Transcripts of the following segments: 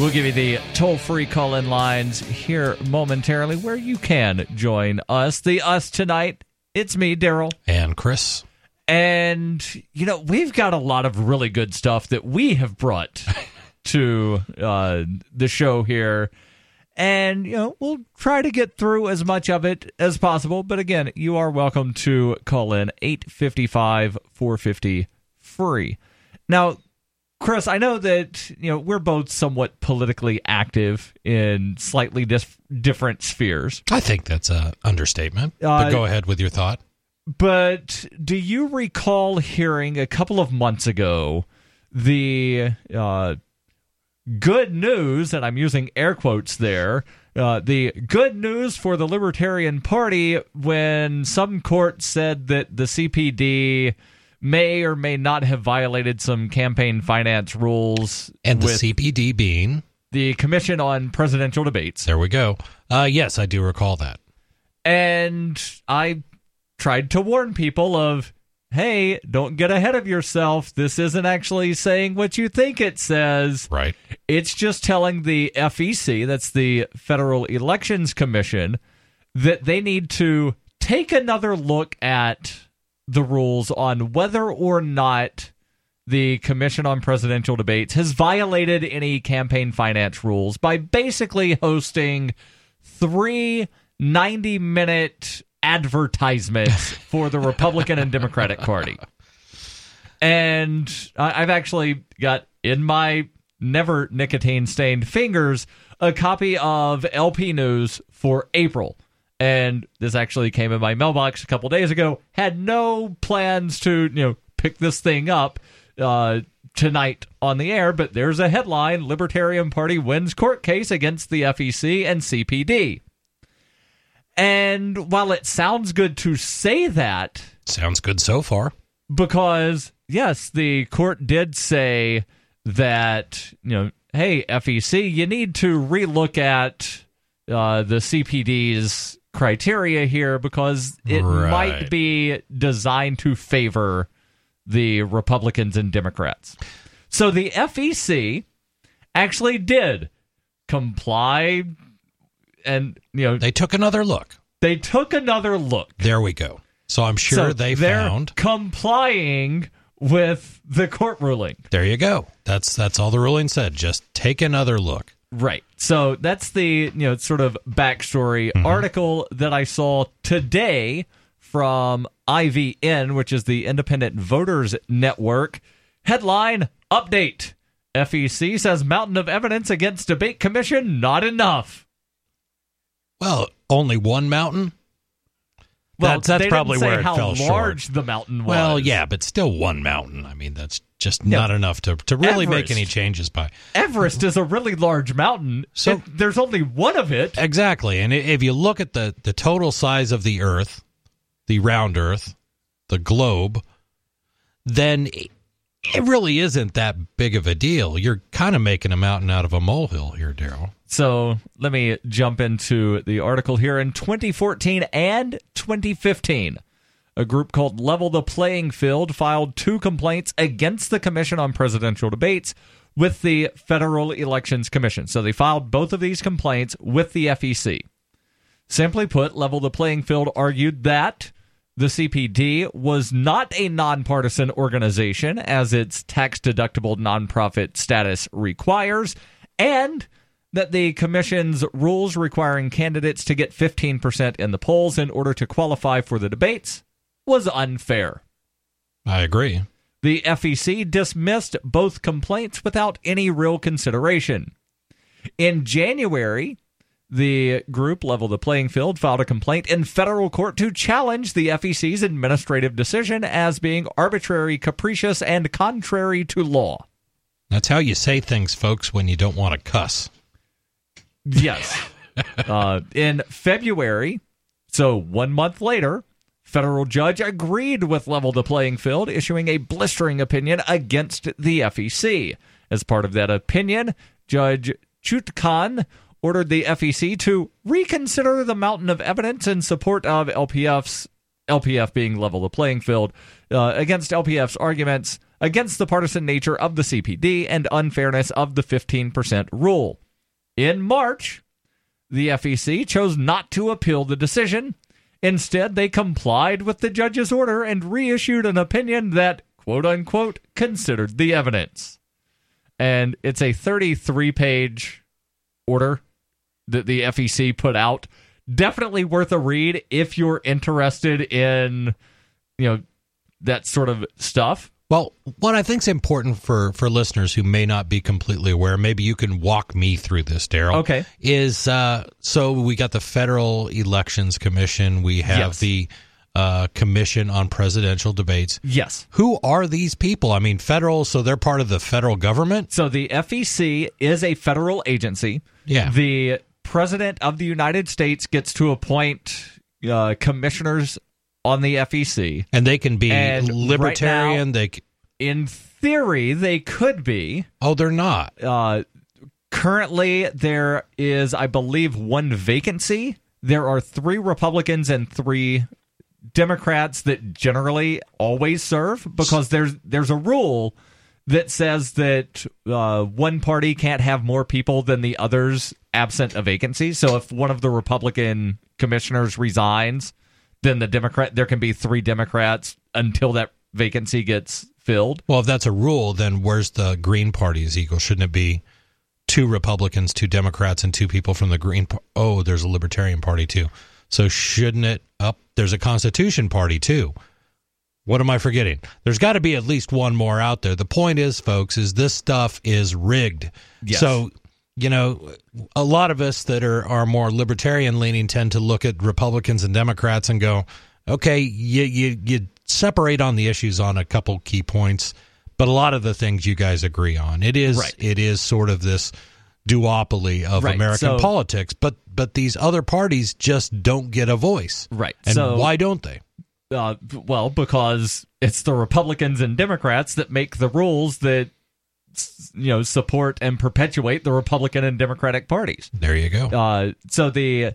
We'll give you the toll free call in lines here momentarily where you can join us. The us tonight, it's me, Daryl. And Chris. And, you know, we've got a lot of really good stuff that we have brought to uh, the show here. And, you know, we'll try to get through as much of it as possible. But again, you are welcome to call in 855 450 free. Now, Chris, I know that you know we're both somewhat politically active in slightly dis- different spheres. I think that's an understatement. Uh, but go ahead with your thought. But do you recall hearing a couple of months ago the uh, good news, and I'm using air quotes there, uh, the good news for the Libertarian Party when some court said that the CPD may or may not have violated some campaign finance rules. And the CPD being? The Commission on Presidential Debates. There we go. Uh, yes, I do recall that. And I tried to warn people of, hey, don't get ahead of yourself. This isn't actually saying what you think it says. Right. It's just telling the FEC, that's the Federal Elections Commission, that they need to take another look at the rules on whether or not the Commission on Presidential Debates has violated any campaign finance rules by basically hosting three 90 minute advertisements for the Republican and Democratic Party. And I've actually got in my never nicotine stained fingers a copy of LP News for April and this actually came in my mailbox a couple days ago. Had no plans to you know pick this thing up uh, tonight on the air, but there's a headline: Libertarian Party wins court case against the FEC and CPD. And while it sounds good to say that, sounds good so far. Because yes, the court did say that you know, hey FEC, you need to relook at uh, the CPD's criteria here because it right. might be designed to favor the Republicans and Democrats. So the FEC actually did comply and you know they took another look. They took another look. There we go. So I'm sure so they found complying with the court ruling. There you go. That's that's all the ruling said. Just take another look. Right. So that's the you know sort of backstory mm-hmm. article that I saw today from IVN, which is the Independent Voters Network. Headline Update FEC says mountain of evidence against debate commission not enough. Well, only one mountain? Well, that's, that's probably where it how fell large short. the mountain was. Well, yeah, but still one mountain. I mean, that's just not enough to, to really Everest. make any changes by. Everest is a really large mountain. So it, there's only one of it. Exactly. And if you look at the, the total size of the Earth, the round Earth, the globe, then it really isn't that big of a deal. You're kind of making a mountain out of a molehill here, Daryl. So let me jump into the article here. In 2014 and 2015, a group called Level the Playing Field filed two complaints against the Commission on Presidential Debates with the Federal Elections Commission. So they filed both of these complaints with the FEC. Simply put, Level the Playing Field argued that the CPD was not a nonpartisan organization, as its tax deductible nonprofit status requires, and that the commission's rules requiring candidates to get 15% in the polls in order to qualify for the debates was unfair. I agree. The FEC dismissed both complaints without any real consideration. In January, the group Level the Playing Field filed a complaint in federal court to challenge the FEC's administrative decision as being arbitrary, capricious, and contrary to law. That's how you say things, folks, when you don't want to cuss. Yes. uh, in February, so one month later, federal judge agreed with Level the Playing Field, issuing a blistering opinion against the FEC. As part of that opinion, Judge Chutkan ordered the FEC to reconsider the mountain of evidence in support of LPF's LPF being level the playing field uh, against LPF's arguments against the partisan nature of the CPD and unfairness of the 15% rule. In March, the FEC chose not to appeal the decision. Instead, they complied with the judge's order and reissued an opinion that, quote unquote, considered the evidence. And it's a 33 page order that the FEC put out. Definitely worth a read if you're interested in, you know, that sort of stuff. Well, what I think is important for, for listeners who may not be completely aware, maybe you can walk me through this, Daryl. Okay. Is uh, so we got the Federal Elections Commission, we have Yes. the uh, Commission on Presidential Debates. Yes. Who are these people? I mean, federal, so they're part of the federal government? So the FEC is a federal agency. Yeah. The president of the United States gets to appoint uh, commissioners on the FEC. And they can be And right libertarian. now- they c- In theory, they could be. oh, they're not. Uh, currently, there is, I believe, one vacancy. There are three Republicans and three Democrats that generally always serve because there's there's a rule that says that uh, one party can't have more people than the others absent a vacancy. So if one of the Republican commissioners resigns, then the Democrat there can be three Democrats until that vacancy gets filled. Well, if that's a rule, then where's the Green Party's equal? Shouldn't it be two Republicans, two Democrats, and two people from the Green? Oh, there's a Libertarian Party too. So shouldn't it up? There's a Constitution Party too. What am I forgetting? There's got to be at least one more out there. The point is, folks, is this stuff is rigged. Yes. So you know, a lot of us that are are more libertarian leaning tend to look at Republicans and Democrats and go, okay, you you you separate on the issues on a couple key points, but a lot of the things you guys agree on. It is Right. it is sort of this duopoly of Right, American so- politics, but but these other parties just don't get a voice. Right. And so why don't they? Uh, well, because it's the Republicans and Democrats that make the rules that you know support and perpetuate the Republican and Democratic parties. There you go. Uh, so the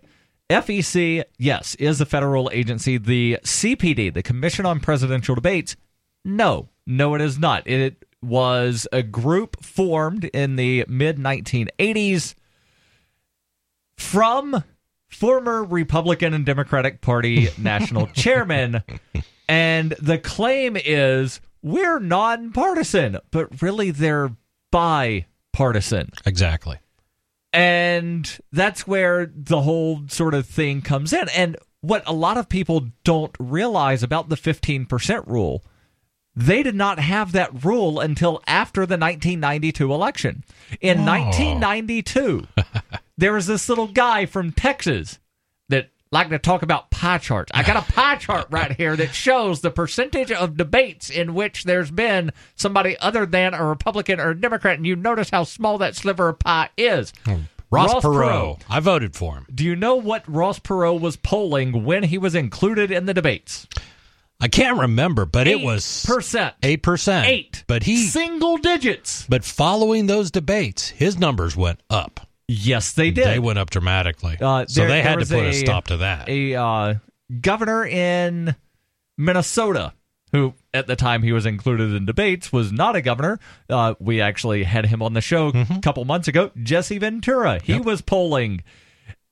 FEC, yes, is a federal agency. The CPD, the Commission on Presidential Debates, no, no, it is not. It was a group formed in the mid 1980s from former Republican and Democratic Party national chairman. And the claim is we're nonpartisan, but really they're bipartisan. exactly. And that's where the whole sort of thing comes in. And what a lot of people don't realize about the 15% rule, they did not have that rule until after the 1992 election. In 1992, there was this little guy from Texas liked to talk about pie charts. I got a pie chart right here that shows the percentage of debates in which there's been somebody other than a Republican or a Democrat, and you notice how small that sliver of pie is. Hmm. Ross, Ross Perot. Perot. I voted for him. Do you know what Ross Perot was polling when he was included in the debates? I can't remember, but it was percent, eight percent. eight, But he single digits. But following those debates, his numbers went up. Yes, they did. They went up dramatically. Uh, so there- they had to put a, a- stop to that. a uh, governor in Minnesota who at the time he was included in debates was not a governor. Uh, we actually had him on the show a couple months ago. Jesse Ventura. He was polling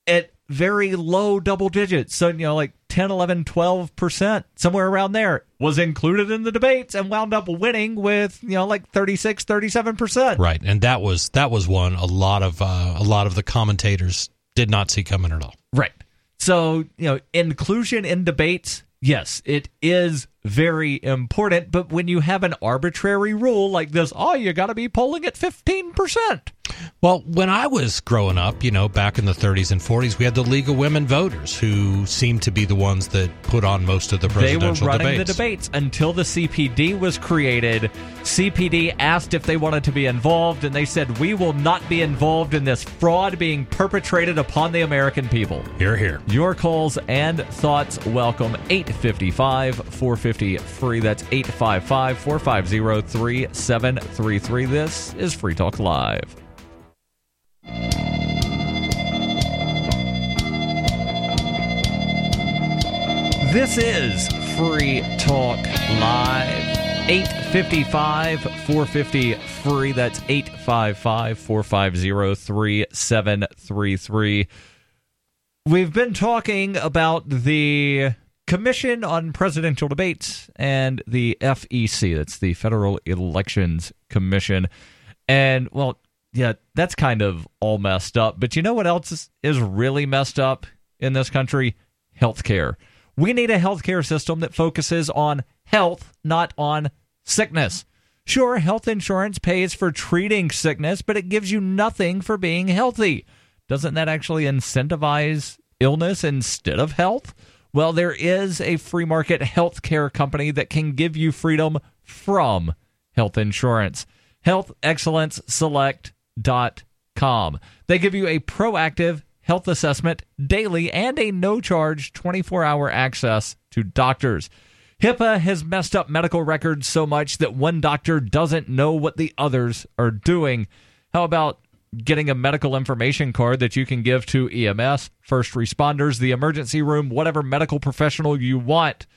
at very low double digits. So, you know, like 10, 11, 12%, somewhere around there, was included in the debates and wound up winning with, you know, like 36, 37%. right, and that was that was one a lot of uh, a lot of the commentators did not see coming at all. Right. So, you know, inclusion in debates, yes, it is very important. But when you have an arbitrary rule like this, oh, you got to be polling at 15%. Well, when I was growing up, you know, back in the 30s and 40s, we had the League of Women Voters, who seemed to be the ones that put on most of the presidential debates. They were running debates. the debates until the CPD was created. CPD asked if they wanted to be involved, and they said, We will not be involved in this fraud being perpetrated upon the American people. Here, here. Your calls and thoughts welcome 855 450 free. That's 855 450 3733. This is Free Talk Live. This is Free Talk Live. 855 450 free. That's 855 450 3733. We've been talking about the Commission on Presidential Debates and the FEC. That's the Federal Elections Commission. And, well, yeah, that's kind of all messed up. But you know what else is, really messed up in this country? Healthcare. We need a healthcare system that focuses on health, not on sickness. Sure, health insurance pays for treating sickness, but it gives you nothing for being healthy. Doesn't that actually incentivize illness instead of health? Well, there is a free market healthcare company that can give you freedom from health insurance. HealthExcellenceSelect.com. They give you a proactive health assessment daily and a no charge 24 hour access to doctors. HIPAA has messed up medical records so much that one doctor doesn't know what the others are doing. How about getting a medical information card that you can give to EMS, first responders, the emergency room, whatever medical professional you want?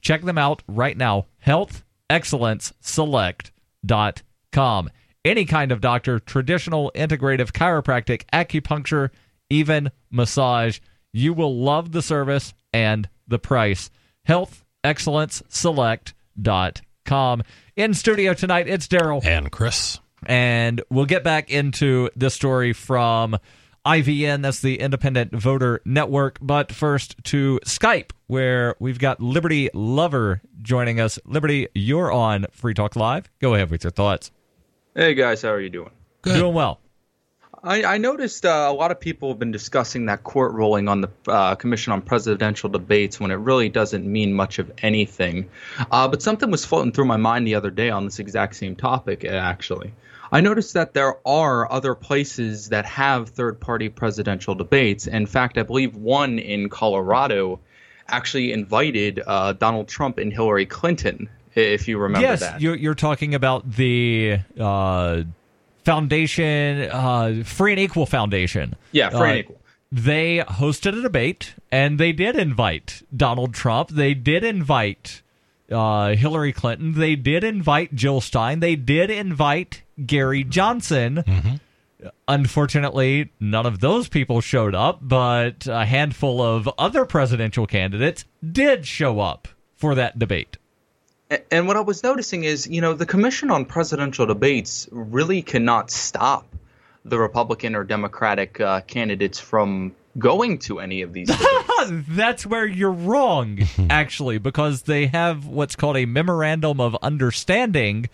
Check them out right now. HealthExcellenceSelect.com. Any kind of doctor, traditional, integrative, chiropractic, acupuncture, even massage. You will love the service and the price. HealthExcellenceSelect.com. In studio tonight, it's Daryl. And Chris. And we'll get back into this story from IVN, that's the Independent Voter Network. But first to Skype, where we've got Liberty Lover joining us. Liberty, you're on Free Talk Live. Go ahead with your thoughts. Hey guys, how are you doing? Good. Doing well. I, I noticed uh, a lot of people have been discussing that court ruling on the uh, Commission on Presidential Debates when it really doesn't mean much of anything. Uh, but something was floating through my mind the other day on this exact same topic, actually. I noticed that there are other places that have third party presidential debates. In fact, I believe one in Colorado actually invited uh, Donald Trump and Hillary Clinton, if you remember yes, that. you're, you're talking about the uh, foundation, uh, Free and Equal Foundation. Yeah, Free and Uh, Equal. They hosted a debate, and they did invite Donald Trump. They did invite uh, Hillary Clinton. They did invite Jill Stein. They did invite Gary Johnson. Unfortunately, none of those people showed up, but a handful of other presidential candidates did show up for that debate. And what I was noticing is, you know, the Commission on Presidential Debates really cannot stop the Republican or Democratic uh, candidates from going to any of these. That's where you're wrong, actually, because they have what's called a memorandum of understanding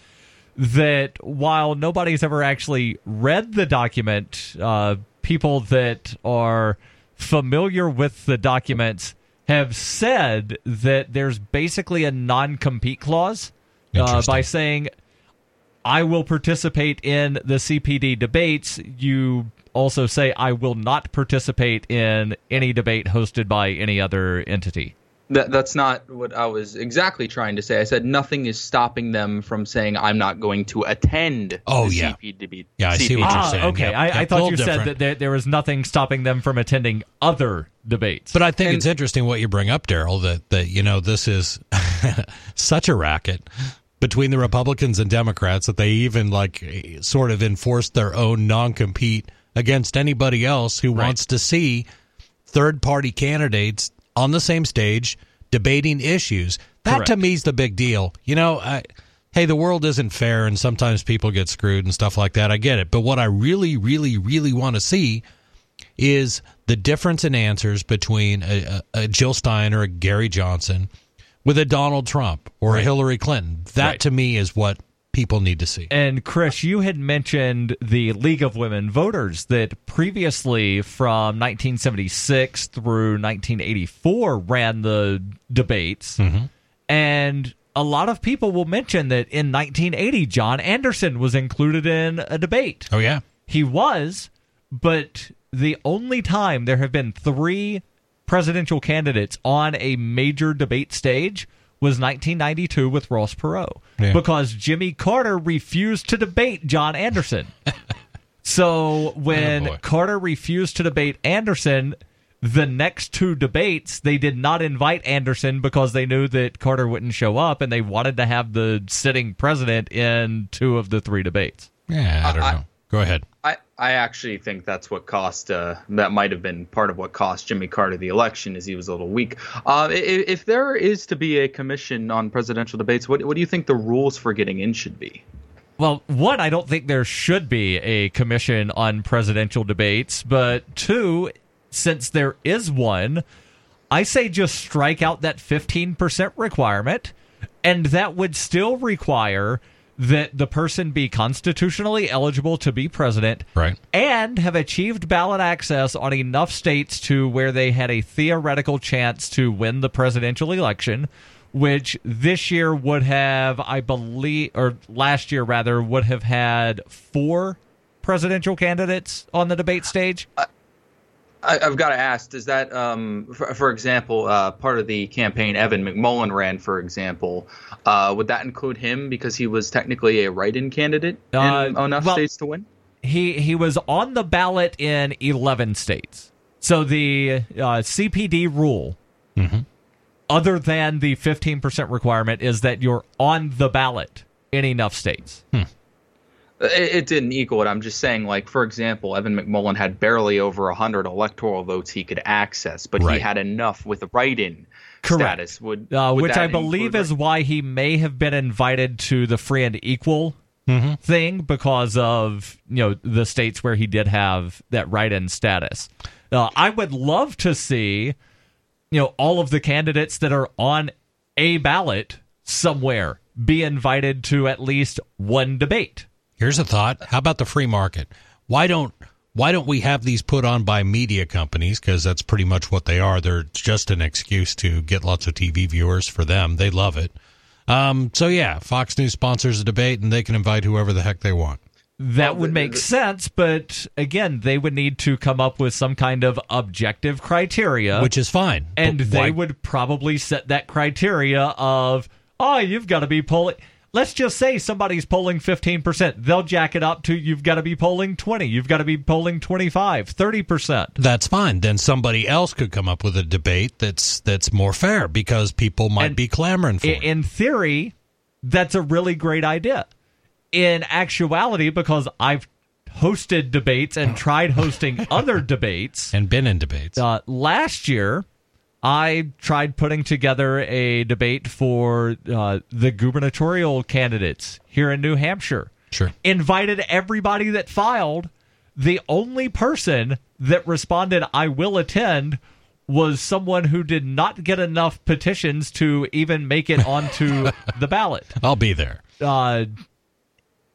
that while nobody's ever actually read the document, uh, people that are familiar with the documents have said that there's basically a non compete clause uh, by saying, I will participate in the CPD debates. You also say, I will not participate in any debate hosted by any other entity. that, that's not what I was exactly trying to say. I said nothing is stopping them from saying, I'm not going to attend Oh, the yeah. CP debate. Yeah, I see what you're Ah, saying. okay. Yep. I, I Yep. A thought you little said that there, there was nothing stopping them from attending other debates. But I think And- it's interesting what you bring up, Daryl. That that you know this is such a racket between the Republicans and Democrats that they even like sort of enforced their own non-compete against anybody else who Right. wants to see third-party candidates on the same stage debating issues. That to me is the big deal. You know, I, hey, the world isn't fair, and sometimes people get screwed and stuff like that. I get it, but what I really, really, really want to see is the difference in answers between a, a, a Jill Stein or a Gary Johnson with a Donald Trump or a Hillary Clinton. That Right. to me is what people need to see. And Chris, you had mentioned the League of Women Voters that previously from 1976 through 1984 ran the debates. Mm-hmm. And a lot of people will mention that in 1980, John Anderson was included in a debate. Oh yeah, He was, but the only time there have been three presidential candidates on a major debate stage was 1992 with Ross Perot Yeah. because Jimmy Carter refused to debate John Anderson. so when Oh. Carter refused to debate Anderson, the next two debates, they did not invite Anderson because they knew that Carter wouldn't show up and they wanted to have the sitting president in two of the three debates. Yeah, I don't I- know. Go ahead. I, I actually think that's what cost uh, that might have been part of what cost Jimmy Carter the election is he was a little weak. Uh, if, if there is to be a commission on presidential debates, what what do you think the rules for getting in should be? Well, one, I don't think there should be a commission on presidential debates, but two, since there is one, I say just strike out that 15% requirement, and that would still require that the person be constitutionally eligible to be president Right. and have achieved ballot access on enough states to where they had a theoretical chance to win the presidential election, which this year would have, I believe, or last year rather, would have had four presidential candidates on the debate stage. Uh, I, I've got to ask: Does that, um, for, for example, uh, part of the campaign Evan McMullin ran, for example, uh, would that include him because he was technically a write-in candidate Uh, in enough well- states to win? He he was on the ballot in 11 states. So the uh, CPD rule, other than the 15% requirement, is that you're on the ballot in enough states. It, it didn't equal it. I'm just saying, like for example, Evan McMullin had barely over hundred electoral votes he could access, but Right. he had enough with the write-in Correct. status. Would, uh, would which I believe include is why he may have been invited to the free and equal thing because of you know the states where he did have that write-in status. Uh, I would love to see you know all of the candidates that are on a ballot somewhere be invited to at least one debate. Here's a thought. How about the free market? Why don't why don't we have these put on by media companies because that's pretty much what they are. They're just an excuse to get lots of TV viewers for them. They love it. Um, so yeah, Fox News sponsors a debate and they can invite whoever the heck they want. That would make sense, but again, they would need to come up with some kind of objective criteria. Which is fine. and they why- would probably set that criteria of oh you've got to be polling let's just say somebody's polling 15% they'll jack it up to you've got to be polling 20 you've got to be polling 25 30% that's fine. Then somebody else could come up with a debate that's that's more fair because people might And be clamoring for I- it. in theory that's a really great idea in actuality because i've hosted debates and tried hosting other debates and been in debates. Uh, last year, I tried putting together a debate for uh, the gubernatorial candidates here in New Hampshire. Sure. Invited everybody that filed. The only person that responded, I will attend, was someone who did not get enough petitions to even make it onto the ballot I'll be there. uh,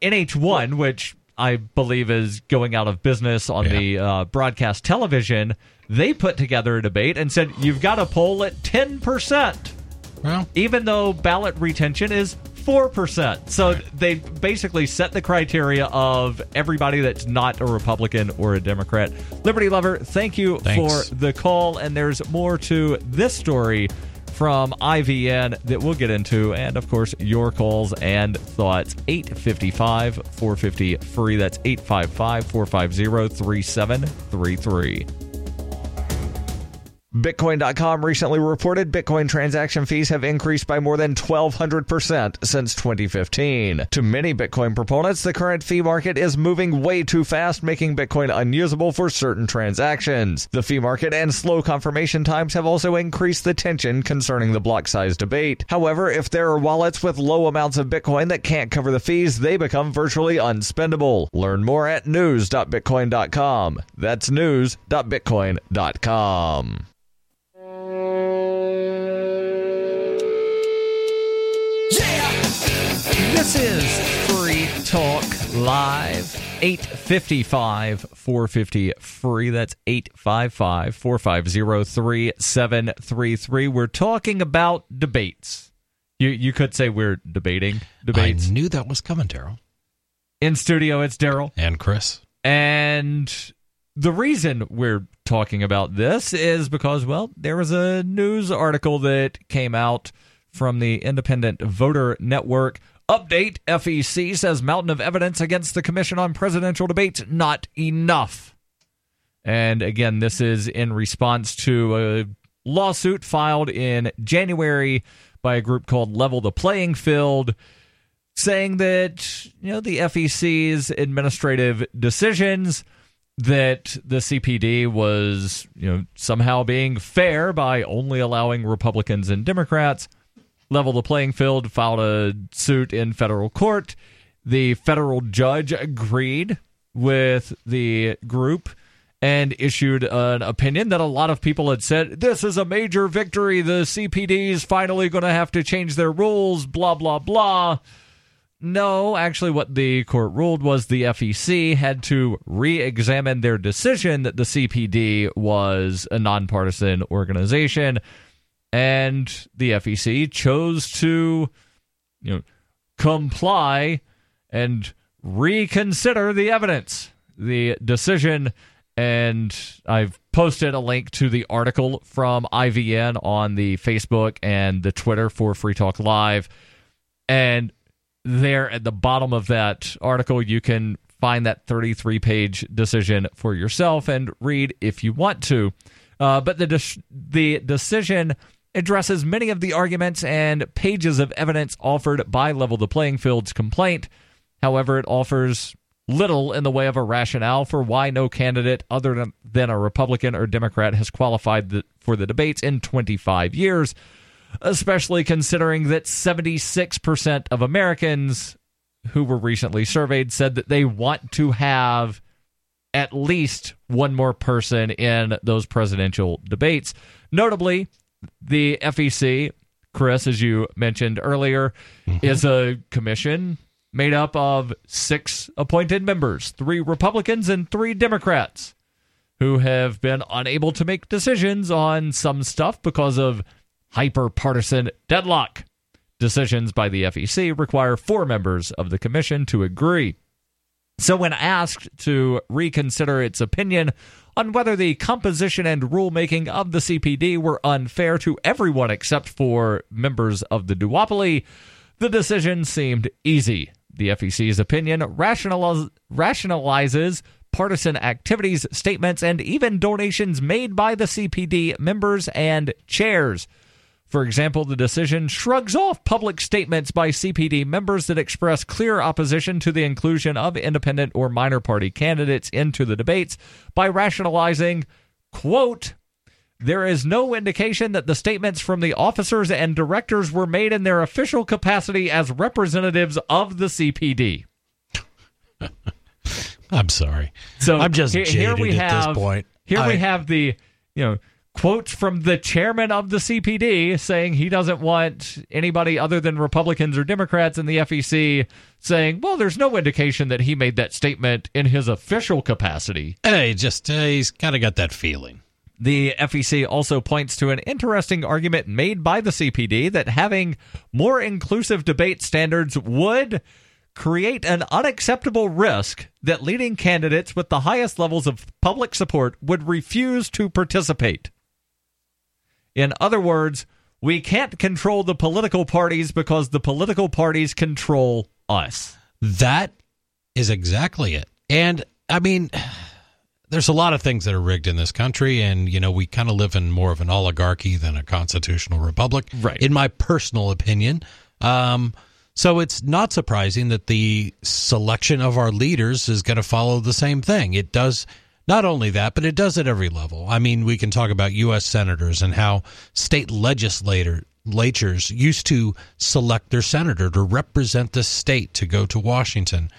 NH1, which I believe is going out of business on Yeah. the uh, broadcast television, they put together a debate and said you've got to poll at 10%, Well, even though ballot retention is 4%. So they basically set the criteria of everybody that's not a Republican or a Democrat. Liberty Lover, thank you Thanks. for the call. And there's more to this story from IVN that we'll get into. And of course, your calls and thoughts. 855 450 free. That's 855 450 3733. Bitcoin.com recently reported Bitcoin transaction fees have increased by more than 1,200% since 2015. To many Bitcoin proponents, the current fee market is moving way too fast, making Bitcoin unusable for certain transactions. The fee market and slow confirmation times have also increased the tension concerning the block size debate. However, if there are wallets with low amounts of Bitcoin that can't cover the fees, they become virtually unspendable. Learn more at news.bitcoin.com. That's news.bitcoin.com. This is Free Talk Live. 855 450 free. That's 855 450 3733. We're talking about debates. You, you could say we're debating debates. I knew that was coming, Daryl In studio, it's Daryl. and Chris. And the reason we're talking about this is because, well, there was a news article that came out from the Independent Voter Network. Update FEC says mountain of evidence against the Commission on Presidential Debates not enough. And again, this is in response to a lawsuit filed in January by a group called Level the Playing Field saying that you know the FEC's administrative decisions that the CPD was you know somehow being fair by only allowing Republicans and Democrats level the playing field filed a suit in federal court. The federal judge agreed with the group and issued an opinion that a lot of people had said this is a major victory. The CPD is finally going to have to change their rules blah blah blah. No, actually, what the court ruled was the FEC had to re examine their decision that the CPD was a nonpartisan organization. And the FEC chose to, you know, comply and reconsider the evidence. The decision, and I've posted a link to the article from IVN on the Facebook and the Twitter for Free Talk Live. And there at the bottom of that article, you can find that 33 page decision for yourself and read if you want to. Uh, but the de- the decision addresses many of the arguments and pages of evidence offered by Level the Playing Field's complaint. However, it offers little in the way of a rationale for why no candidate other than a Republican or Democrat has qualified the, for the debates in 25 years especially considering that 76% of Americans who were recently surveyed said that they want to have at least one more person in those presidential debates. Notably, the FEC, Chris, as you mentioned earlier, mm-hmm. is a commission made up of six appointed members three Republicans and three Democrats who have been unable to make decisions on some stuff because of hyper partisan deadlock. Decisions by the FEC require four members of the commission to agree. So, when asked to reconsider its opinion on whether the composition and rulemaking of the CPD were unfair to everyone except for members of the duopoly, the decision seemed easy. The FEC's opinion rationaliz- rationalizes partisan activities, statements, and even donations made by the CPD members and chairs. For example, the decision shrugs off public statements by CPD members that express clear opposition to the inclusion of independent or minor party candidates into the debates by rationalizing, quote, there is no indication that the statements from the officers and directors were made in their official capacity as representatives of the CPD. I'm sorry. So I'm just here, here we have, Here I, we have the you know quotes from the chairman of the CPD saying he doesn't want anybody other than Republicans or Democrats in the FEC saying, well, there's no indication that he made that statement in his official capacity. Hey, just uh, he's kind of got that feeling. The FEC also points to an interesting argument made by the CPD that having more inclusive debate standards would create an unacceptable risk that leading candidates with the highest levels of public support would refuse to participate. In other words, we can't control the political parties because the political parties control us. That is exactly it. And I mean, there's a lot of things that are rigged in this country, and you know we kind of live in more of an oligarchy than a constitutional republic, right? In my personal opinion, um, so it's not surprising that the selection of our leaders is going to follow the same thing. It does not only that, but it does at every level. I mean, we can talk about U.S. senators and how state legislators used to select their senator to represent the state to go to Washington.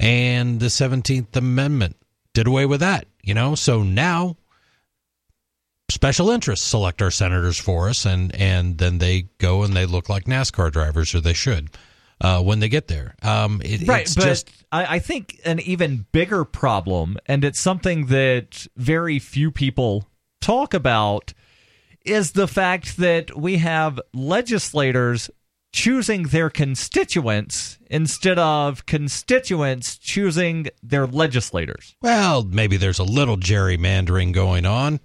And the 17th Amendment did away with that, you know? So now special interests select our senators for us and, and then they go and they look like NASCAR drivers or they should uh, when they get there. Um, it, right, but just, I, I think an even bigger problem, and it's something that very few people talk about, is the fact that we have legislators choosing their constituents instead of constituents choosing their legislators. Well, maybe there's a little gerrymandering going on.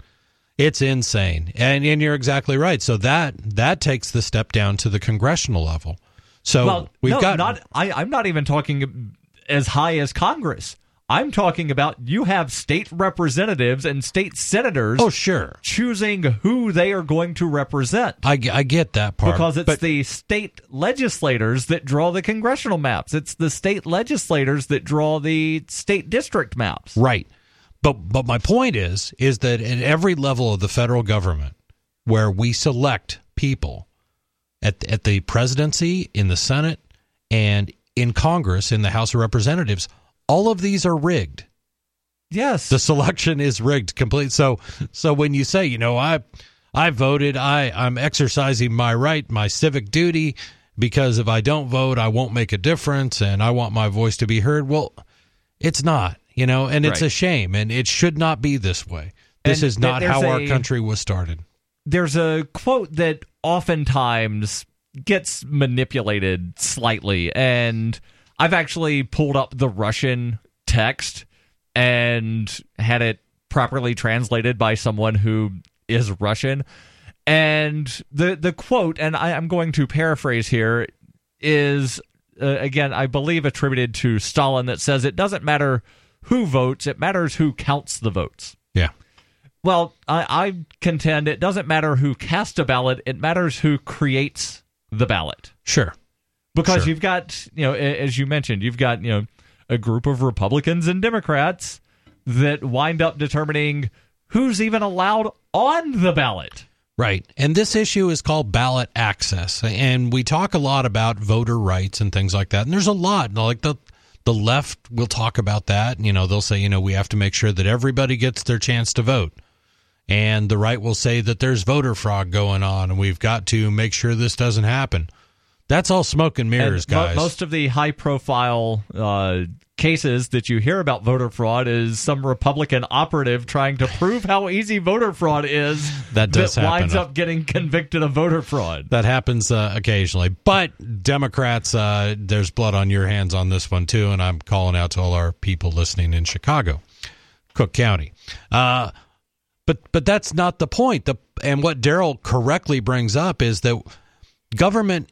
It's insane. And and you're exactly right. So that that takes the step down to the congressional level. So well, we've no, got not. I, I'm not even talking as high as Congress. I'm talking about you have state representatives and state senators Oh, sure. choosing who they are going to represent. I, I get that part. Because it's but the state legislators that draw the congressional maps. It's the state legislators that draw the state district maps. Right. But but my point is is that at every level of the federal government where we select people at at the presidency, in the Senate, and in Congress, in the House of Representatives, all of these are rigged. Yes. The selection is rigged complete. So so when you say, you know, I I voted, I I'm exercising my right, my civic duty because if I don't vote, I won't make a difference and I want my voice to be heard. Well, it's not, you know, and it's Right. a shame and it should not be this way. This And is not how our a- country was started. There's a quote that oftentimes gets manipulated slightly. And I've actually pulled up the Russian text and had it properly translated by someone who is Russian. And the the quote, and I, I'm going to paraphrase here, is uh, again, I believe attributed to Stalin that says it doesn't matter who votes, it matters who counts the votes. Yeah. Well, I, I contend it doesn't matter who casts a ballot, it matters who creates the ballot. Sure. Because Sure. you've got, you know, as you mentioned, you've got, you know, a group of Republicans and Democrats that wind up determining who's even allowed on the ballot. Right. And this issue is called ballot access. And we talk a lot about voter rights and things like that. And there's a lot. Like the the left will talk about that. You know, they'll say, you know, we have to make sure that everybody gets their chance to vote. And the right will say that there's voter fraud going on and we've got to make sure this doesn't happen. That's all smoke and mirrors, And mo- guys. most of the high profile uh, cases that you hear about voter fraud is some Republican operative trying to prove how easy voter fraud is That does that winds up getting convicted of voter fraud. That happens uh, occasionally. But Democrats, uh, there's blood on your hands on this one, too. And I'm calling out to all our people listening in Chicago, Cook County. But but that's not the point. The, and what Daryl correctly brings up is that government,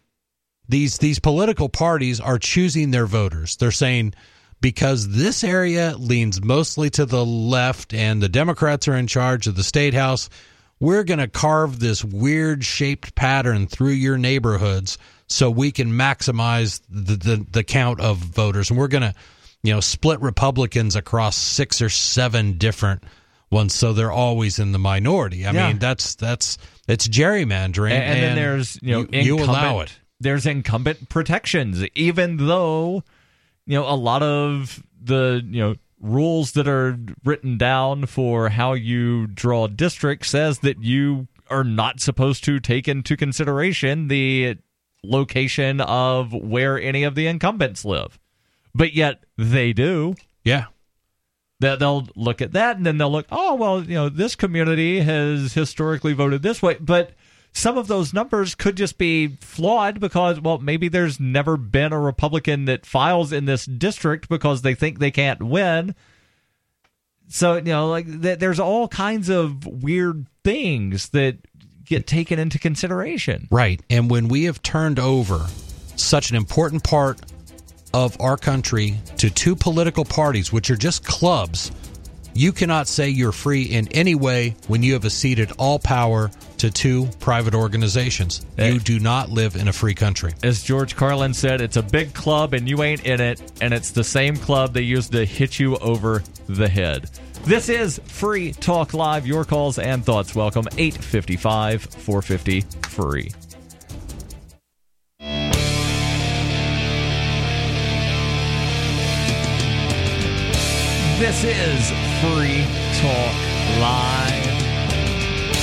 these these political parties are choosing their voters. They're saying because this area leans mostly to the left and the Democrats are in charge of the state house, we're going to carve this weird shaped pattern through your neighborhoods so we can maximize the, the, the count of voters. And we're going to, you know, split Republicans across six or seven different ones so they're always in the minority. I Yeah. mean, that's that's it's gerrymandering. And, and then there's you know you, you allow it. There's incumbent protections, even though you know a lot of the you know rules that are written down for how you draw districts says that you are not supposed to take into consideration the location of where any of the incumbents live, but yet they do. Yeah. That they'll look at that and then they'll look oh well you know this community has historically voted this way. But some of those numbers could just be flawed because well maybe there's never been a republican that files in this district because they think they can't win. So you know like th- there's all kinds of weird things that get taken into consideration. Right. And when we have turned over such an important part of our country to two political parties, which are just clubs, you cannot say you're free in any way when you have acceded all power to two private organizations. Hey. You do not live in a free country. as George Carlin said, it's a big club and you ain't in it, and it's the same club they used to hit you over the head. This is Free Talk Live. Your calls and thoughts welcome. 855 450 free. This is Free Talk Live.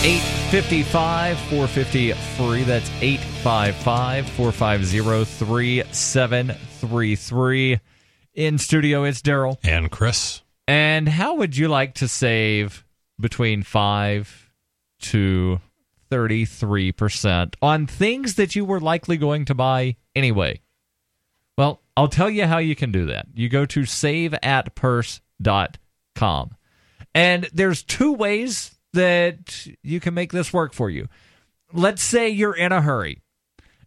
855 450 free. That's 855 450 3733. In studio, it's Daryl. And Chris, And how would you like to save between 5 to 33% on things that you were likely going to buy anyway? Well, I'll tell you how you can do that. You go to saveatpurse.com. And there's two ways that you can make this work for you. Let's say you're in a hurry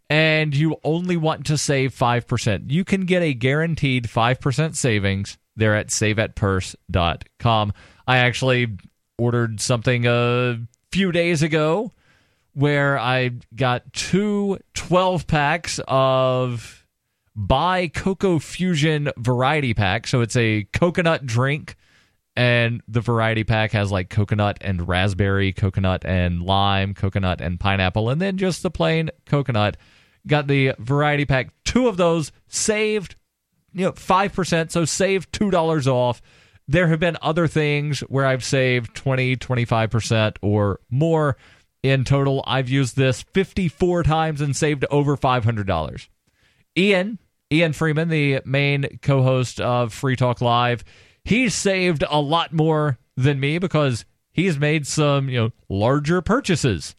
and you only want to save 5%. You can get a guaranteed 5% savings there at saveatpurse.com. I actually ordered something a few days ago where I got two 12 packs of Bai Cocoa Fusion variety pack. So it's a coconut drink, and the variety pack has like coconut and raspberry, coconut and lime, coconut and pineapple, and then just the plain coconut. Got the variety pack, two of those saved, you know, 5%, so saved $2 off. There have been other things where I've saved 20, 25% or more. In total, I've used this 54 times and saved over $500. Ian, Ian Freeman, the main co host of Free Talk Live, he's saved a lot more than me because he's made some, you know, larger purchases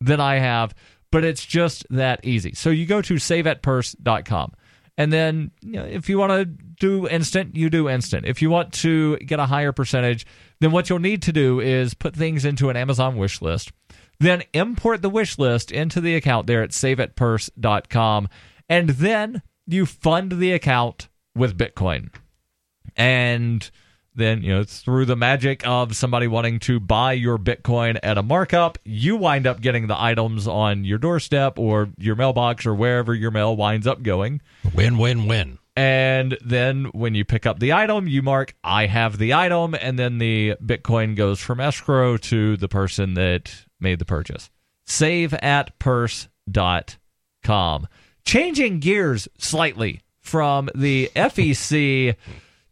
than I have, but it's just that easy. So you go to saveatpurse.com. And then, you know, if you want to do instant, you do instant. If you want to get a higher percentage, then what you'll need to do is put things into an Amazon wish list, then import the wish list into the account there at saveatpurse.com, and then you fund the account with Bitcoin. And then, you know, through the magic of somebody wanting to buy your Bitcoin at a markup, you wind up getting the items on your doorstep or your mailbox or wherever your mail winds up going. Win, win, win. And then when you pick up the item, you mark, I have the item, and then the Bitcoin goes from escrow to the person that made the purchase. Save at purse.com. Changing gears slightly from the FEC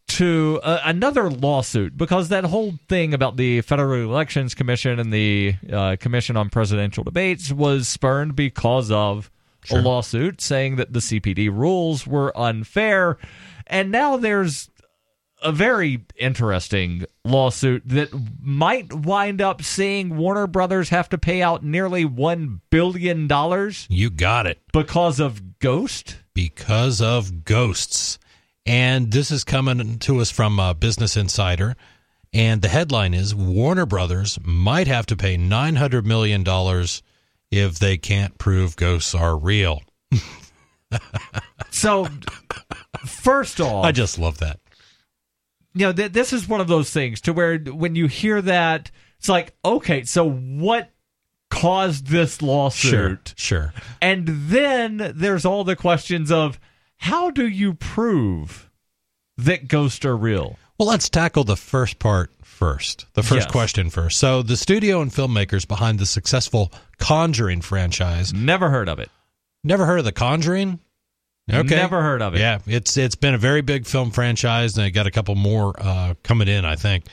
to uh, another lawsuit because that whole thing about the Federal Elections Commission and the uh, Commission on Presidential Debates was spurned because of Sure. a lawsuit saying that the CPD rules were unfair. And now there's a very interesting lawsuit that might wind up seeing Warner Brothers have to pay out nearly $1 billion You got it. because of Ghost. because of ghosts. And this is coming to us from uh, Business Insider. And the headline is Warner Brothers might have to pay $900 million if they can't prove ghosts are real. So, first off, I just love that. You know, th- this is one of those things to where when you hear that, it's like, okay, so what caused this lawsuit? Sure. And then there's all the questions of how do you prove that ghosts are real? Well, let's tackle the first part first. The first Yes. question first. So, the studio and filmmakers behind the successful Conjuring franchise. Never heard of it. Never heard of the Conjuring? Okay. Never heard of it. Yeah, it's it's been a very big film franchise, and they got a couple more uh, coming in. I think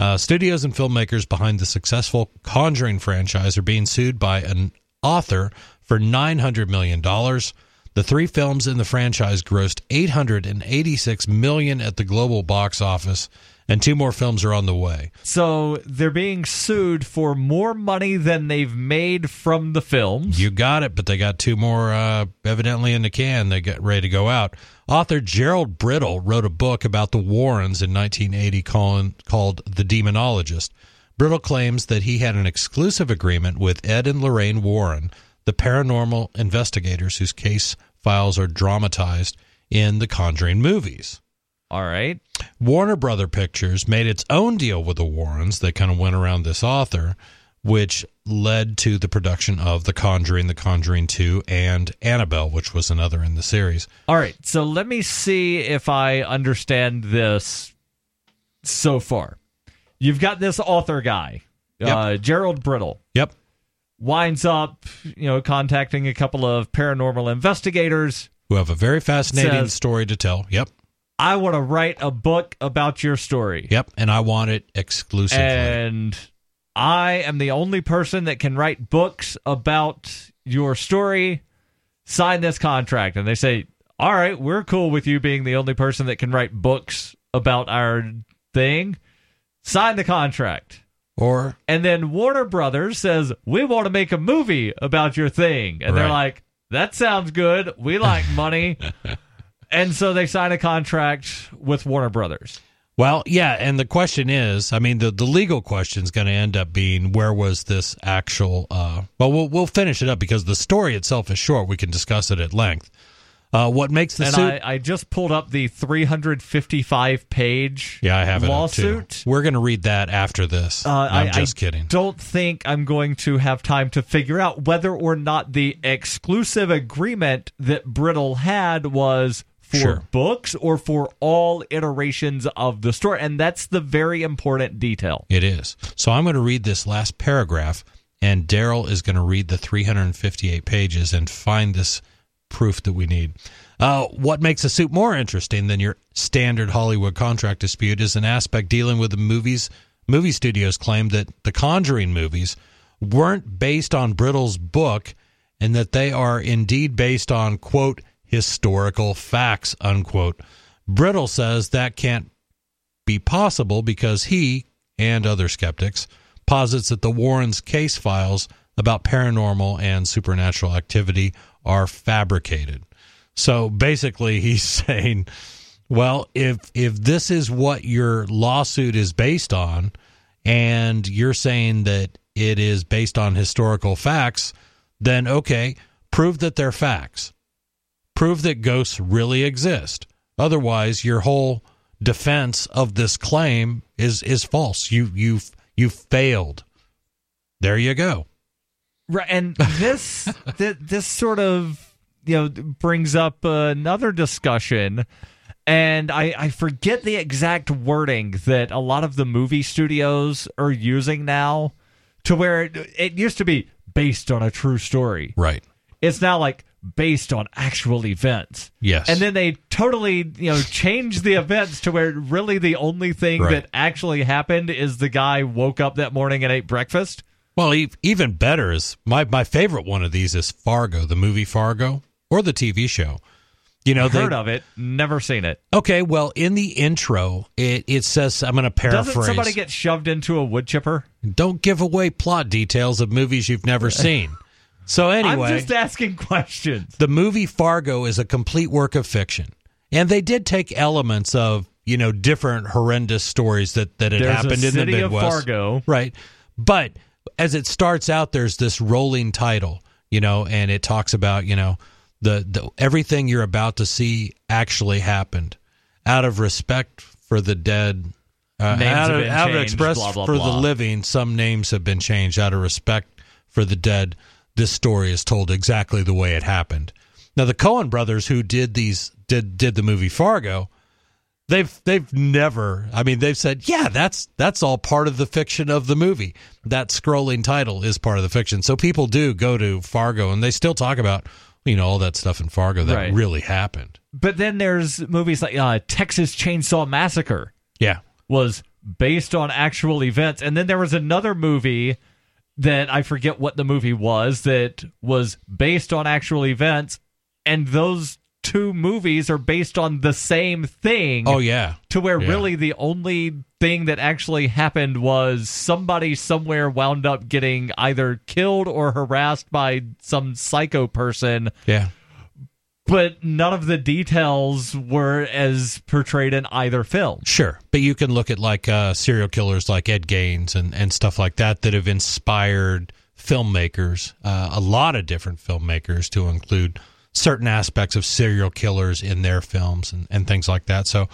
uh, studios and filmmakers behind the successful Conjuring franchise are being sued by an author for nine hundred million dollars. The three films in the franchise grossed eight hundred and eighty-six million at the global box office, and two more films are on the way. So they're being sued for more money than they've made from the films. You got it, but they got two more uh, evidently in the can. They get ready to go out. Author Gerald Brittle wrote a book about the Warrens in 1980 called, called The Demonologist. Brittle claims that he had an exclusive agreement with Ed and Lorraine Warren, the paranormal investigators whose case files are dramatized in the Conjuring movies. All right. Warner Brother Pictures made its own deal with the Warrens. They kind of went around this author, which led to the production of The Conjuring, The Conjuring 2, and Annabelle, which was another in the series. All right. So let me see if I understand this so far. You've got this author guy, uh, Gerald Brittle, Yep. winds up, you know, contacting a couple of paranormal investigators. Who have a very fascinating Says- story to tell. Yep. I want to write a book about your story. Yep. And I want it exclusively. And I am the only person that can write books about your story. Sign this contract. And they say, All right, we're cool with you being the only person that can write books about our thing. Sign the contract. or And then Warner Brothers says, We want to make a movie about your thing. And they're like, That sounds good. We like money. and so they sign a contract with Warner Brothers. Well, yeah, and the question is, I mean, the, the legal question is going to end up being where was this actual? Uh, well, we'll we'll finish it up because the story itself is short. We can discuss it at length. Uh, what makes the and suit? I, I just pulled up the 355 page yeah, I have it lawsuit. We're going to read that after this. Uh, I'm I, just I kidding. Don't think I'm going to have time to figure out whether or not the exclusive agreement that Brittle had was for Sure. books or for all iterations of the story, and that's the very important detail. It is. So I'm going to read this last paragraph, and Daryl is going to read the 358 pages and find this proof that we need. Uh, what makes a suit more interesting than your standard Hollywood contract dispute is an aspect dealing with the movies. Movie studios claim that the Conjuring movies weren't based on Brittle's book and that they are indeed based on, quote, historical facts, unquote. Brittle says that can't be possible because he and other skeptics posits that the Warrens case files about paranormal and supernatural activity are fabricated. So basically he's saying, well, if if this is what your lawsuit is based on and you're saying that it is based on historical facts, then okay, prove that they're facts. Prove that ghosts really exist. Otherwise, your whole defense of this claim is is false. You you you failed. There you go. Right, and this th- this sort of you know brings up another discussion, and I I forget the exact wording that a lot of the movie studios are using now, to where it, it used to be based on a true story. Right. It's now like based on actual events. Yes. And then they totally, you know, change the events to where really the only thing Right. that actually happened is the guy woke up that morning and ate breakfast. Well, even better is my my favorite one of these is Fargo, the movie Fargo, or the TV show. You know, they, Heard of it, never seen it. okay. Well, in the intro, it it says I'm going to paraphrase. Doesn't somebody get shoved into a wood chipper? Don't give away plot details of movies you've never seen. So anyway, I'm just asking questions. the movie Fargo is a complete work of fiction, and they did take elements of you know different horrendous stories that that had There's happened in the of Midwest. Fargo. right? But as it starts out, there's this rolling title, you know, and it talks about you know the, the everything you're about to see actually happened out of respect for the dead. Uh, Names out have of, been out of changed, express blah, blah, for blah. the living, some names have been changed out of respect for the dead. This story is told exactly the way it happened. Now, the Coen brothers, who did these did did the movie Fargo, they've they've never. I mean, they've said, yeah, that's that's all part of the fiction of the movie. That scrolling title is part of the fiction. So people do go to Fargo, and they still talk about you know all that stuff in Fargo that Right. really happened. But then there's movies like uh, Texas Chainsaw Massacre Yeah, was based on actual events, and then there was another movie that I forget what the movie was that was based on actual events, and those two movies are based on the same thing. Oh yeah, to where Yeah. really the only thing that actually happened was somebody somewhere wound up getting either killed or harassed by some psycho person yeah. But none of the details were as portrayed in either film Sure, but you can look at like uh, serial killers like Ed Gaines and, and stuff like that that have inspired filmmakers, uh, a lot of different filmmakers, to include certain aspects of serial killers in their films and, and things like that. So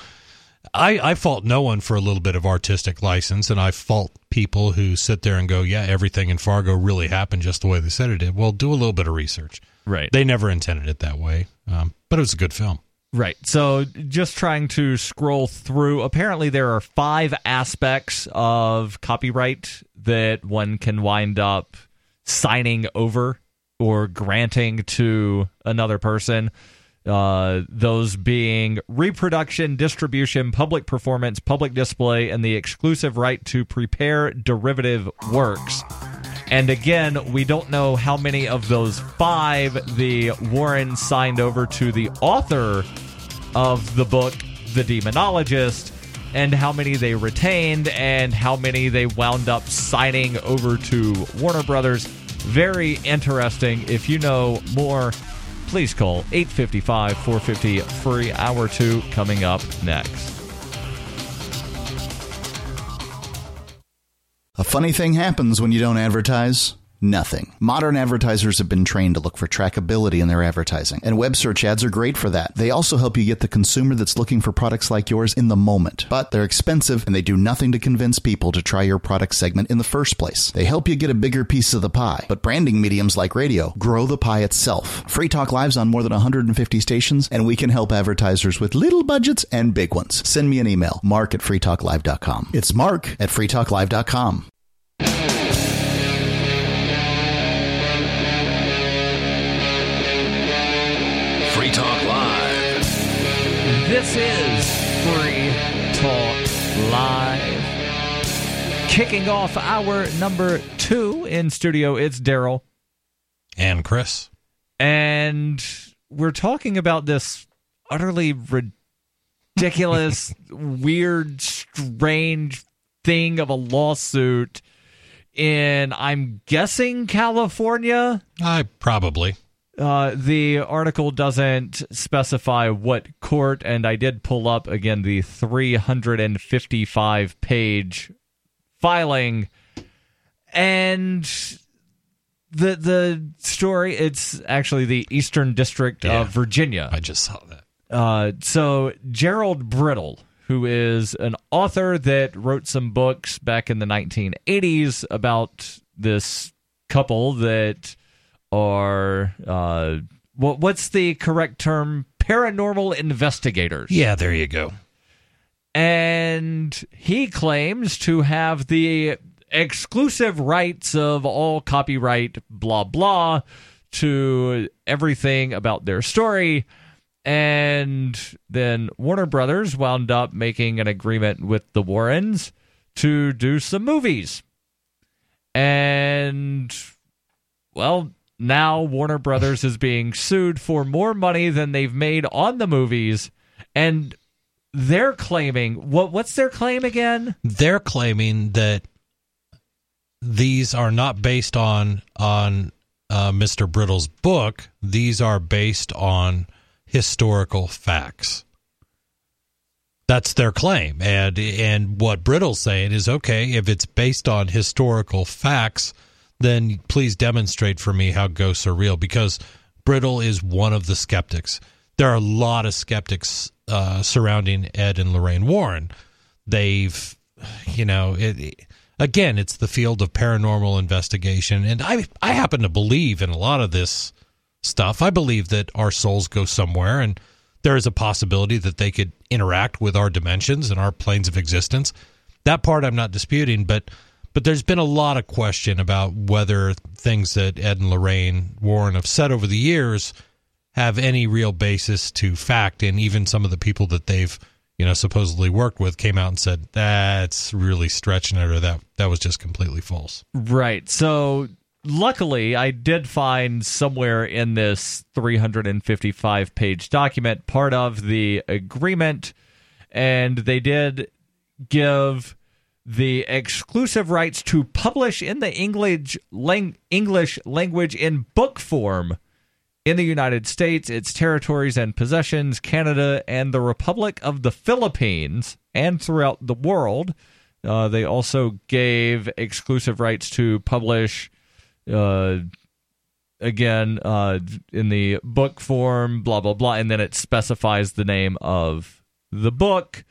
I, I fault no one for a little bit of artistic license, and I fault people who sit there and go, yeah, everything in Fargo really happened just the way they said it did. Well, do a little bit of research. Right They never intended it that way, um, but it was a good film. Right. So just trying to scroll through. Apparently, there are five aspects of copyright that one can wind up signing over or granting to another person. Uh, those being reproduction, distribution, public performance, public display, and the exclusive right to prepare derivative works. And again, we don't know how many of those five the Warren signed over to the author of the book, The Demonologist, and how many they retained and how many they wound up signing over to Warner Brothers. Very interesting. If you know more, please call 855 450 free hour two coming up next. A funny thing happens when you don't advertise. Nothing. Modern advertisers have been trained to look for trackability in their advertising, and web search ads are great for that. They also help you get the consumer that's looking for products like yours in the moment. But they're expensive and they do nothing to convince people to try your product segment in the first place. They help you get a bigger piece of the pie, but branding mediums like radio grow the pie itself. Free Talk Live's on more than 150 stations, and we can help advertisers with little budgets and big ones. Send me an email, mark at freetalklive.com. It's mark at freetalklive.com. This is Free Talk Live. Kicking off our number two in studio, it's Daryl. And Chris. And we're talking about this utterly ridiculous, weird, strange thing of a lawsuit in, I'm guessing, California. I probably. Uh, the article doesn't specify what court, and I did pull up again the 355 page filing, and the the story. It's actually the Eastern District Yeah. of Virginia. I just saw that. Uh, so Gerald Brittle, who is an author that wrote some books back in the 1980s about this couple that are uh, what what's the correct term? Paranormal investigators. Yeah, there you go. And he claims to have the exclusive rights of all copyright, blah, blah, to everything about their story. And then Warner Brothers wound up making an agreement with the Warrens to do some movies. And, well, now Warner Brothers is being sued for more money than they've made on the movies. And they're claiming what what's their claim again? They're claiming that these are not based on on uh, Mr. Brittle's book. These are based on historical facts. That's their claim, and and what Brittle's saying is okay. If it's based on historical facts, then please demonstrate for me how ghosts are real. Because Brittle is one of the skeptics. There are a lot of skeptics uh, surrounding Ed and Lorraine Warren. They've, you know, it, again, it's the field of paranormal investigation, and I I happen to believe in a lot of this stuff. I believe that our souls go somewhere, and there is a possibility that they could interact with our dimensions and our planes of existence. That part I'm not disputing, but but there's been a lot of question about whether things that Ed and Lorraine Warren have said over the years have any real basis to fact, and even some of the people that they've you know supposedly worked with came out and said that's really stretching it, or that that was just completely false. Right. So luckily I did find somewhere in this 355 page document part of the agreement and they did give the exclusive rights to publish in the English lang- English language in book form in the United States, its territories and possessions, Canada, and the Republic of the Philippines, and throughout the world. Uh, they also gave exclusive rights to publish, uh, again, uh, in the book form, blah, blah, blah. And then it specifies the name of the book.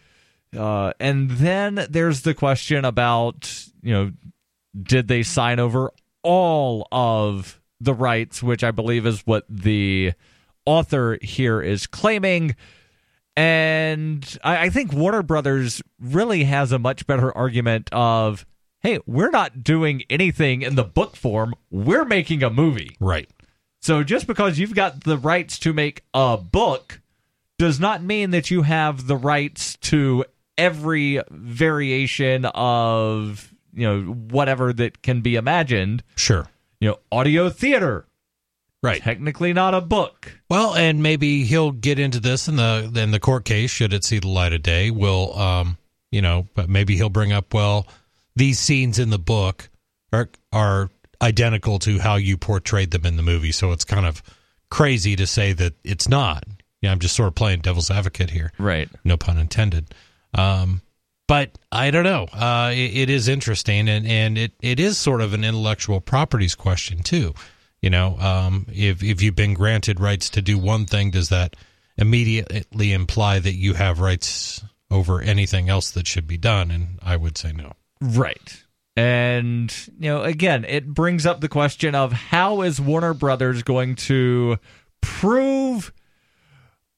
Uh, and then there's the question about, you know, did they sign over all of the rights, which I believe is what the author here is claiming. And I, I think Warner Brothers really has a much better argument of, hey, we're not doing anything in the book form. We're making a movie. Right. So just because you've got the rights to make a book does not mean that you have the rights to every variation of, you know, whatever that can be imagined. Sure. You know, audio theater, Right. technically not a book. Well, and maybe he'll get into this in the in the court case should it see the light of day. Will um, you know, but maybe he'll bring up well, these scenes in the book are are identical to how you portrayed them in the movie, so it's kind of crazy to say that it's not. Yeah, I'm just sort of playing devil's advocate here. Right. No pun intended. Um, but I don't know. Uh, it, it is interesting, and, and it, it is sort of an intellectual properties question too. You know, um, if if you've been granted rights to do one thing, does that immediately imply that you have rights over anything else that should be done? And I would say no. Right. And, you know, again, it brings up the question of how is Warner Brothers going to prove,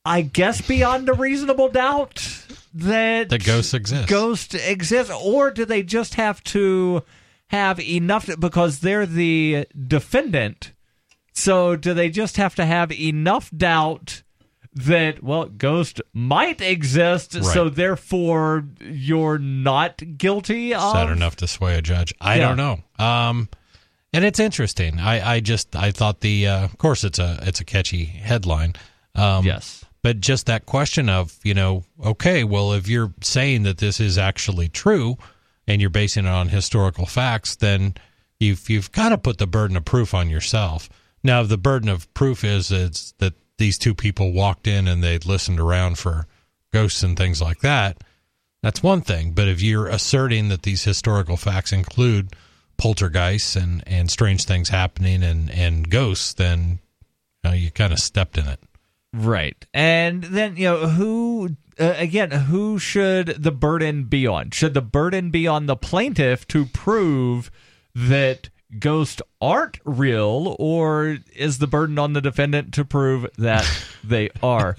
I guess, beyond a reasonable doubt that The ghosts exist. Ghosts exist, or do they just have to have enough because they're the defendant? So do they just have to have enough doubt that well, ghost might exist, so therefore you're not guilty Is of that enough to sway a judge? I Yeah. don't know. Um, and it's interesting. I, I just I thought the uh, of course it's a it's a catchy headline. Um, Yes. But just that question of you know okay well if you're saying that this is actually true and you're basing it on historical facts then you've you've got to put the burden of proof on yourself. Now the burden of proof is is that these two people walked in and they listened around for ghosts and things like that. That's one thing but if you're asserting that these historical facts include poltergeists and and strange things happening and and ghosts then you, know, you kind of stepped in it Right. And then, you know, who, uh, again, who should the burden be on? Should the burden be on the plaintiff to prove that ghosts aren't real, or is the burden on the defendant to prove that they are?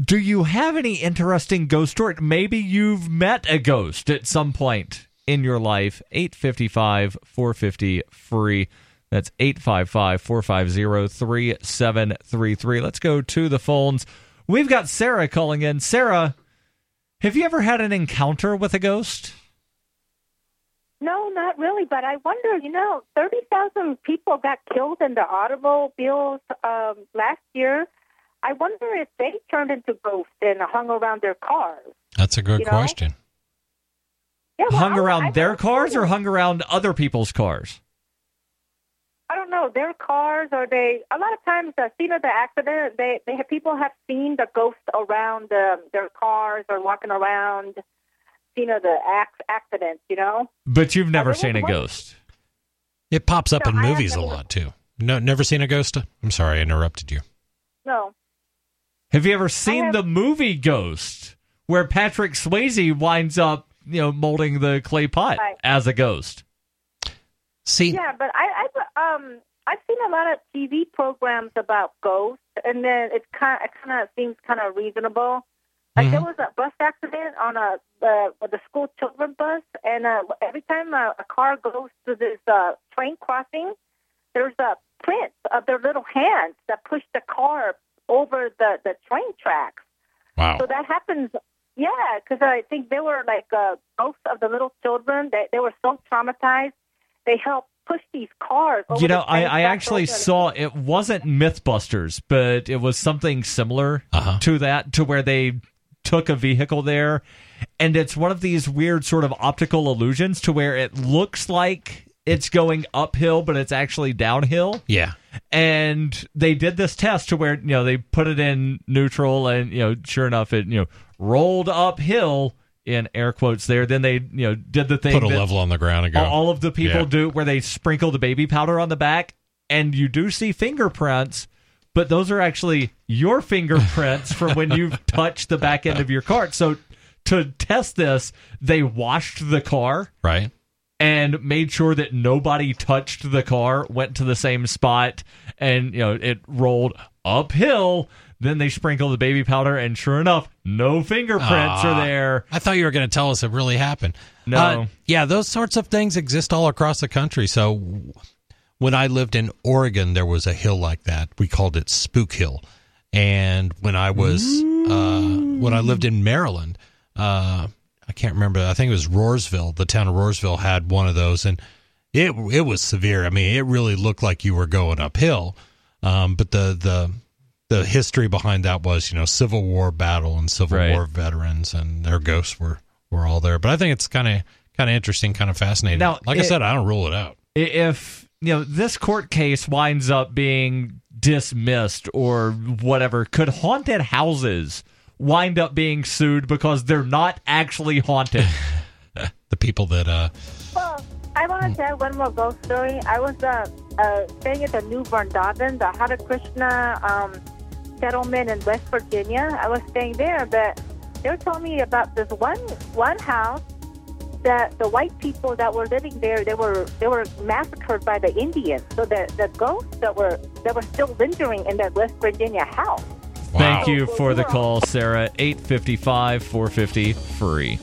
Do you have any interesting ghost story? Maybe you've met a ghost at some point in your life. 855 450 free. That's 855 450 3733. Let's go to the phones. We've got Sarah calling in. Sarah, have you ever had an encounter with a ghost? No, not really. But I wonder, you know, 30,000 people got killed in the automobiles um, last year. I wonder if they turned into ghosts and hung around their cars. that's a good You know? question Yeah, well, hung I- around I- their I- cars or hung around other people's cars? I don't know their cars or they. A lot of times, the scene of the accident, they they have people have seen the ghost around um, their cars or walking around scene of the ac- accident. You know. But you've never seen a ghost. It pops up No, in movies a lot too. No, never seen a ghost. I'm sorry, I interrupted you. No. Have you ever seen have- the movie Ghost, where Patrick Swayze winds up, you know, molding the clay pot Right. as a ghost? See, Yeah, but I, I um I've seen a lot of TV programs about ghosts, and then it kind it kind of seems kind of reasonable. Like there was a bus accident on a uh, the school children bus, and uh, every time a, a car goes to this uh, train crossing, there's a print of their little hands that push the car over the the train tracks. wow, So that happens. Yeah, because I think they were like uh, ghosts of the little children. They they were so traumatized. They help push these cars. Over You know, I, I actually saw it wasn't Mythbusters, but it was something similar Uh-huh. to that, to where they took a vehicle there, and it's one of these weird sort of optical illusions to where it looks like it's going uphill, but it's actually downhill. yeah, and they did this test to where you know they put it in neutral and you know sure enough it you know rolled uphill in air quotes there then they you know did the thing put a level on the ground and go. all of the people Yeah. do where they sprinkle the baby powder on the back and you do see fingerprints but those are actually your fingerprints from when you've touched the back end of your cart. so to test this they washed the car right? and made sure that nobody touched the car, went to the same spot, and you know it rolled uphill. Then they sprinkle the baby powder, and sure enough, no fingerprints Ah. are there. I thought you were going to tell us it really happened. No. Uh, yeah, those sorts of things exist all across the country. So when I lived in Oregon, there was a hill like that. We called it Spook Hill. And when I was uh, when I lived in Maryland, uh, I can't remember. I think it was Roarsville. The town of Roarsville had one of those, and it it was severe. I mean, it really looked like you were going uphill. Um, but the the the history behind that was, you know, Civil War battle and Civil Right. War veterans, and their ghosts were were all there. But I think it's kind of kind of interesting, kind of fascinating. Now, like I said, I don't rule it out. If you know this court case winds up being dismissed or whatever, could haunted houses wind up being sued because they're not actually haunted? The people that uh, Well, I want to tell one more ghost story. I was uh, uh, staying at the New Vrindavan, the Hare Krishna um, settlement in West Virginia. I was staying there, but they were telling me about this one one house that the white people that were living there they were they were massacred by the Indians. So the the ghosts that were that were still lingering in that West Virginia house. wow. Thank you oh, for the call, Sarah. 855 450 free.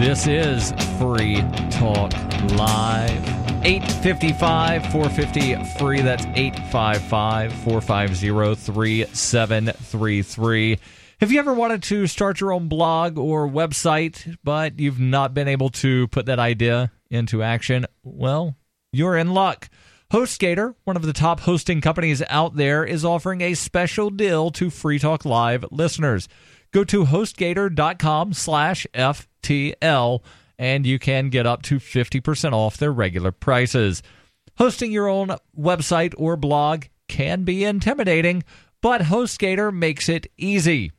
This is Free Talk Live. 855 450 free. That's 855 450 3733. Have you ever wanted to start your own blog or website, but you've not been able to put that idea into action? Well, you're in luck. HostGator, one of the top hosting companies out there, is offering a special deal to Free Talk Live listeners. Go to hostgator.com slash FTL and you can get up to 50% off their regular prices. Hosting your own website or blog can be intimidating, but HostGator makes it easy.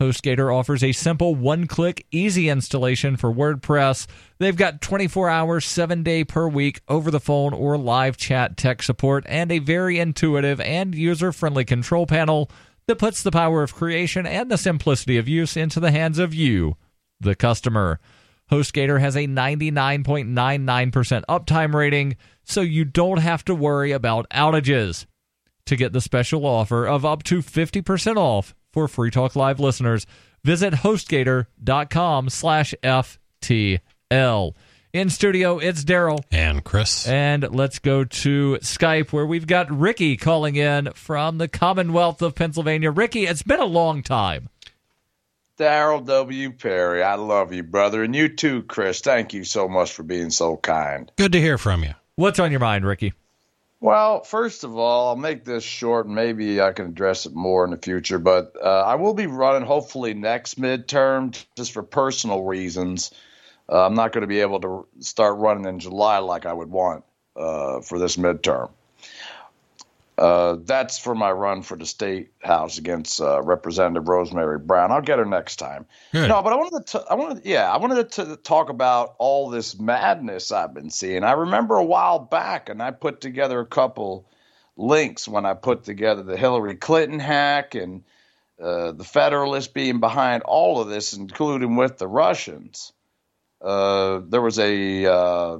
HostGator offers a simple one click, easy installation for WordPress. They've got 24 hours, 7 day per week over the phone or live chat tech support, and a very intuitive and user friendly control panel that puts the power of creation and the simplicity of use into the hands of you, the customer. HostGator has a 99.99% uptime rating, so you don't have to worry about outages. To get the special offer of up to 50% off for Free Talk Live listeners, visit hostgator.com slash FTL. In studio, it's Daryl. and Chris. And let's go to Skype where we've got Ricky calling in from the Commonwealth of Pennsylvania. Ricky, it's been a long time. Daryl W. Perry, I love you, brother. And you too, Chris. Thank you so much for being so kind. Good to hear from you. What's on your mind, Ricky? Well, first of all, I'll make this short and maybe I can address it more in the future. But uh, I will be running hopefully next midterm just for personal reasons. Uh, I'm not going to be able to start running in July like I would want uh, for this midterm. Uh, that's for my run for the state house against uh, Representative Rosemary Brown. I'll get her next time. Good. No, but I wanted to. I wanted, yeah, I wanted to talk about all this madness I've been seeing. I remember a while back, and I put together a couple links when I put together the Hillary Clinton hack and uh, the Federalists being behind all of this, including with the Russians. Uh, there was a uh,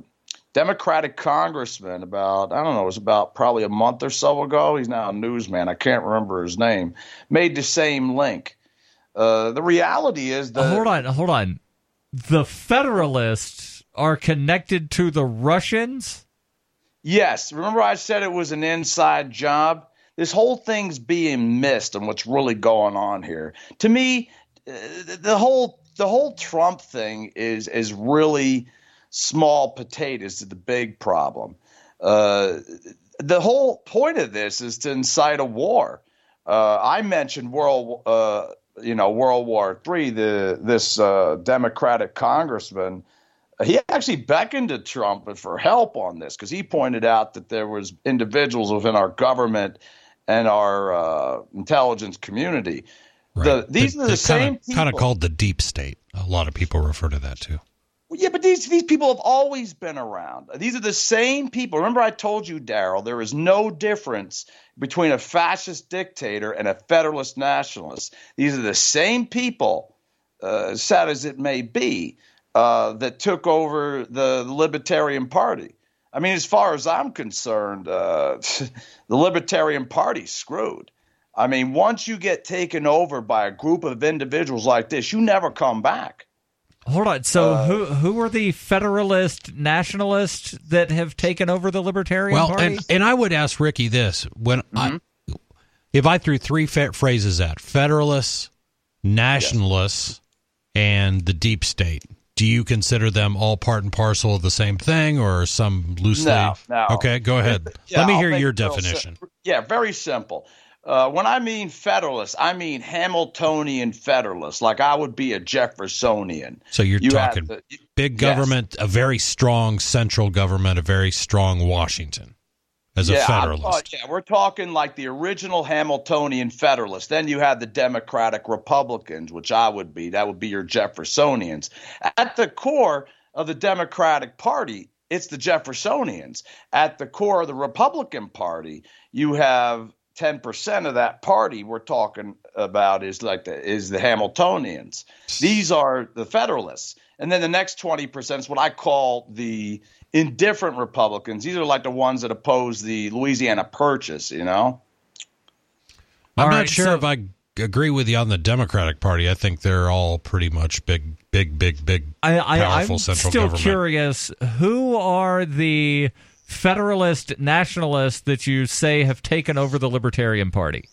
Democratic congressman about I don't know, it was about probably a month or so ago. He's now a newsman. I can't remember his name. Made the same link. Uh, the reality is that hold on, hold on. The Federalists are connected to the Russians? Yes. Remember, I said it was an inside job? This whole thing's being missed and what's really going on here. To me, uh, the whole the whole Trump thing is is really small potatoes to the big problem. Uh, the whole point of this is to incite a war. Uh, I mentioned World, uh, you know, World War Three. The this uh, Democratic congressman, he actually beckoned to Trump for help on this because he pointed out that there was individuals within our government and our uh, intelligence community. The, these are the same kind of, kind of called the deep state. A lot of people refer to that too. Well, yeah, but these these people have always been around. These are the same people. Remember, I told you, Daryl, there is no difference between a fascist dictator and a federalist nationalist. These are the same people, uh, sad as it may be, uh, that took over the Libertarian Party. I mean, as far as I'm concerned, uh, the Libertarian Party's screwed. I mean, once you get taken over by a group of individuals like this, you never come back. Hold on. So Uh, who who are the Federalist nationalists that have taken over the Libertarian Well, Party? and, and I would ask Ricky this: when Mm-hmm. if I threw three fa- phrases at Federalists, Nationalists, and the deep state, do you consider them all part and parcel of the same thing, or some loosely? No, no. Okay, go ahead. Yeah, Let me I'll hear your definition. sim- yeah, very simple. Uh, when I mean Federalist, I mean Hamiltonian Federalist, like I would be a Jeffersonian. So you're You talking big yes. government, a very strong central government, a very strong Washington. as yeah, a Federalist. uh, yeah, we're talking like the original Hamiltonian Federalist. Then you had the Democratic Republicans, which I would be. That would be your Jeffersonians. At the core of the Democratic Party, it's the Jeffersonians. At the core of the Republican Party, you have 10% of that party we're talking about is like the is the Hamiltonians. These are the Federalists. And then the next 20% is what I call the indifferent Republicans. These are like the ones that oppose the Louisiana Purchase, you know? I'm All not right, sure so- if I agree with you on the Democratic Party. I think they're all pretty much big, big, big, big, I, I, powerful I'm central still government. curious who are the Federalist nationalists that you say have taken over the Libertarian Party?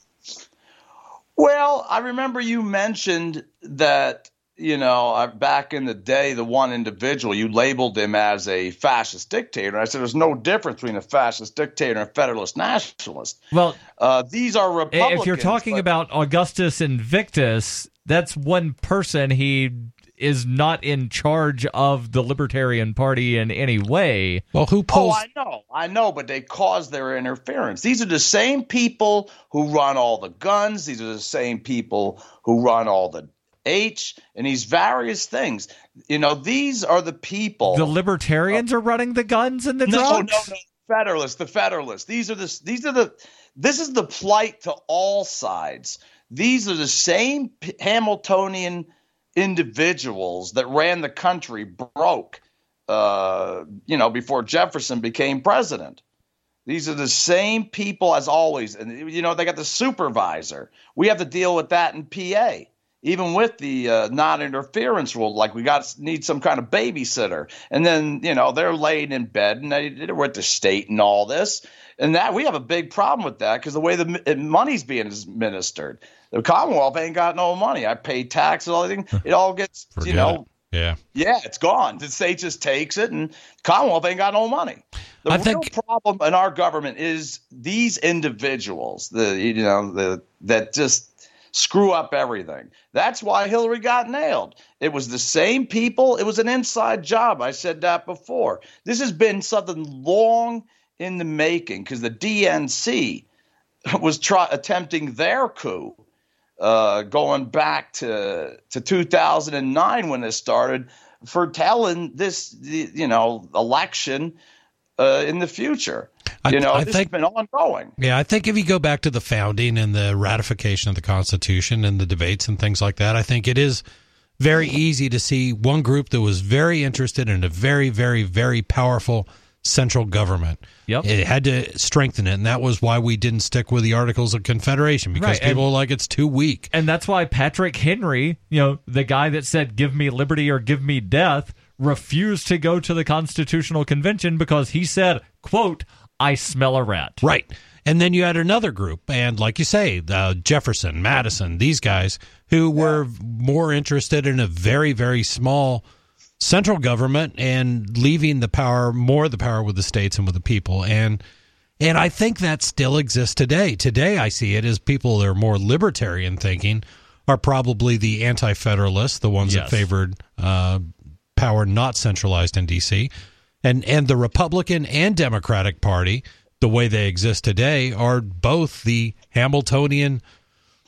Well, I remember you mentioned that, you know, uh, back in the day, the one individual, you labeled him as a fascist dictator. I said there's no difference between a fascist dictator and a Federalist nationalist. Well, Uh, these are Republicans. if you're talking but- about Augustus Invictus, that's one person. He is not in charge of the Libertarian Party in any way. Well, who Oh. I know, I know, but they cause their interference. These are the same people who run all the guns. These are the same people who run all the H and these various things. You know, these are the people. The Libertarians are running the guns and the no, drugs. no, no. Federalists, the Federalists. These are the. These are the. This is the plight to all sides. These are the same P- Hamiltonian individuals that ran the country broke. Uh, you know, before Jefferson became president. These are the same people as always, and you know they got the supervisor. We have to deal with that in PA even with the uh, non-interference rule, like we got need some kind of babysitter, and then you know they're laying in bed and they, they're with the state and all this, and that we have a big problem with that because the way the money's being administered, the Commonwealth ain't got no money. I pay taxes, all everything. It all gets you know. it. Yeah. Yeah, it's gone. The state just takes it, and Commonwealth ain't got no money. The I real think- problem in our government is these individuals, the you know the that just screw up everything. That's why Hillary got nailed. It was the same people. It was an inside job. I said that before. This has been something long in the making because the DNC was try, attempting their coup uh, going back to to 2009 when this started for telling this you know election uh, in the future. I- You know, I this think- has been ongoing. Yeah, I think if you go back to the founding and the ratification of the Constitution and the debates and things like that, I think it is very easy to see one group that was very interested in a very, very, very powerful central government. Yep. It had to strengthen it, and that was why we didn't stick with the Articles of Confederation because Right, and- people were like it's too weak. And that's why Patrick Henry, you know, the guy that said, give me liberty or give me death, refused to go to the Constitutional Convention because he said, quote, I smell a rat. Right. And then you had another group, and like you say, uh, Jefferson, Madison, these guys who were more interested in a very, very small central government and leaving the power, more of the power with the states and with the people. And and I think that still exists today. Today, I see it as people that are more libertarian thinking are probably the anti-federalists, the ones Yes. that favored uh, power not centralized in D.C. and and the Republican and Democratic Party, the way they exist today, are both the Hamiltonian,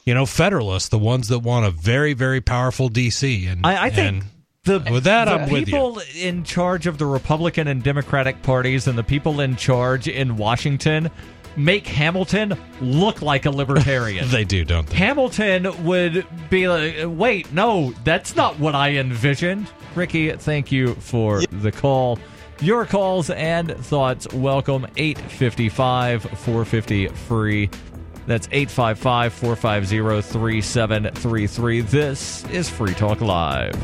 you know, federalists, the ones that want a very very powerful D.C. And I, I think and the, With that, the I'm with you. people in charge of the Republican and Democratic parties and the people in charge in Washington make Hamilton look like a libertarian. they do, don't they? Hamilton would be like, wait, no, that's not what I envisioned. Ricky, thank you for the call. Your calls and thoughts welcome 855 450 free. That's 855 450 3733. This is Free Talk Live.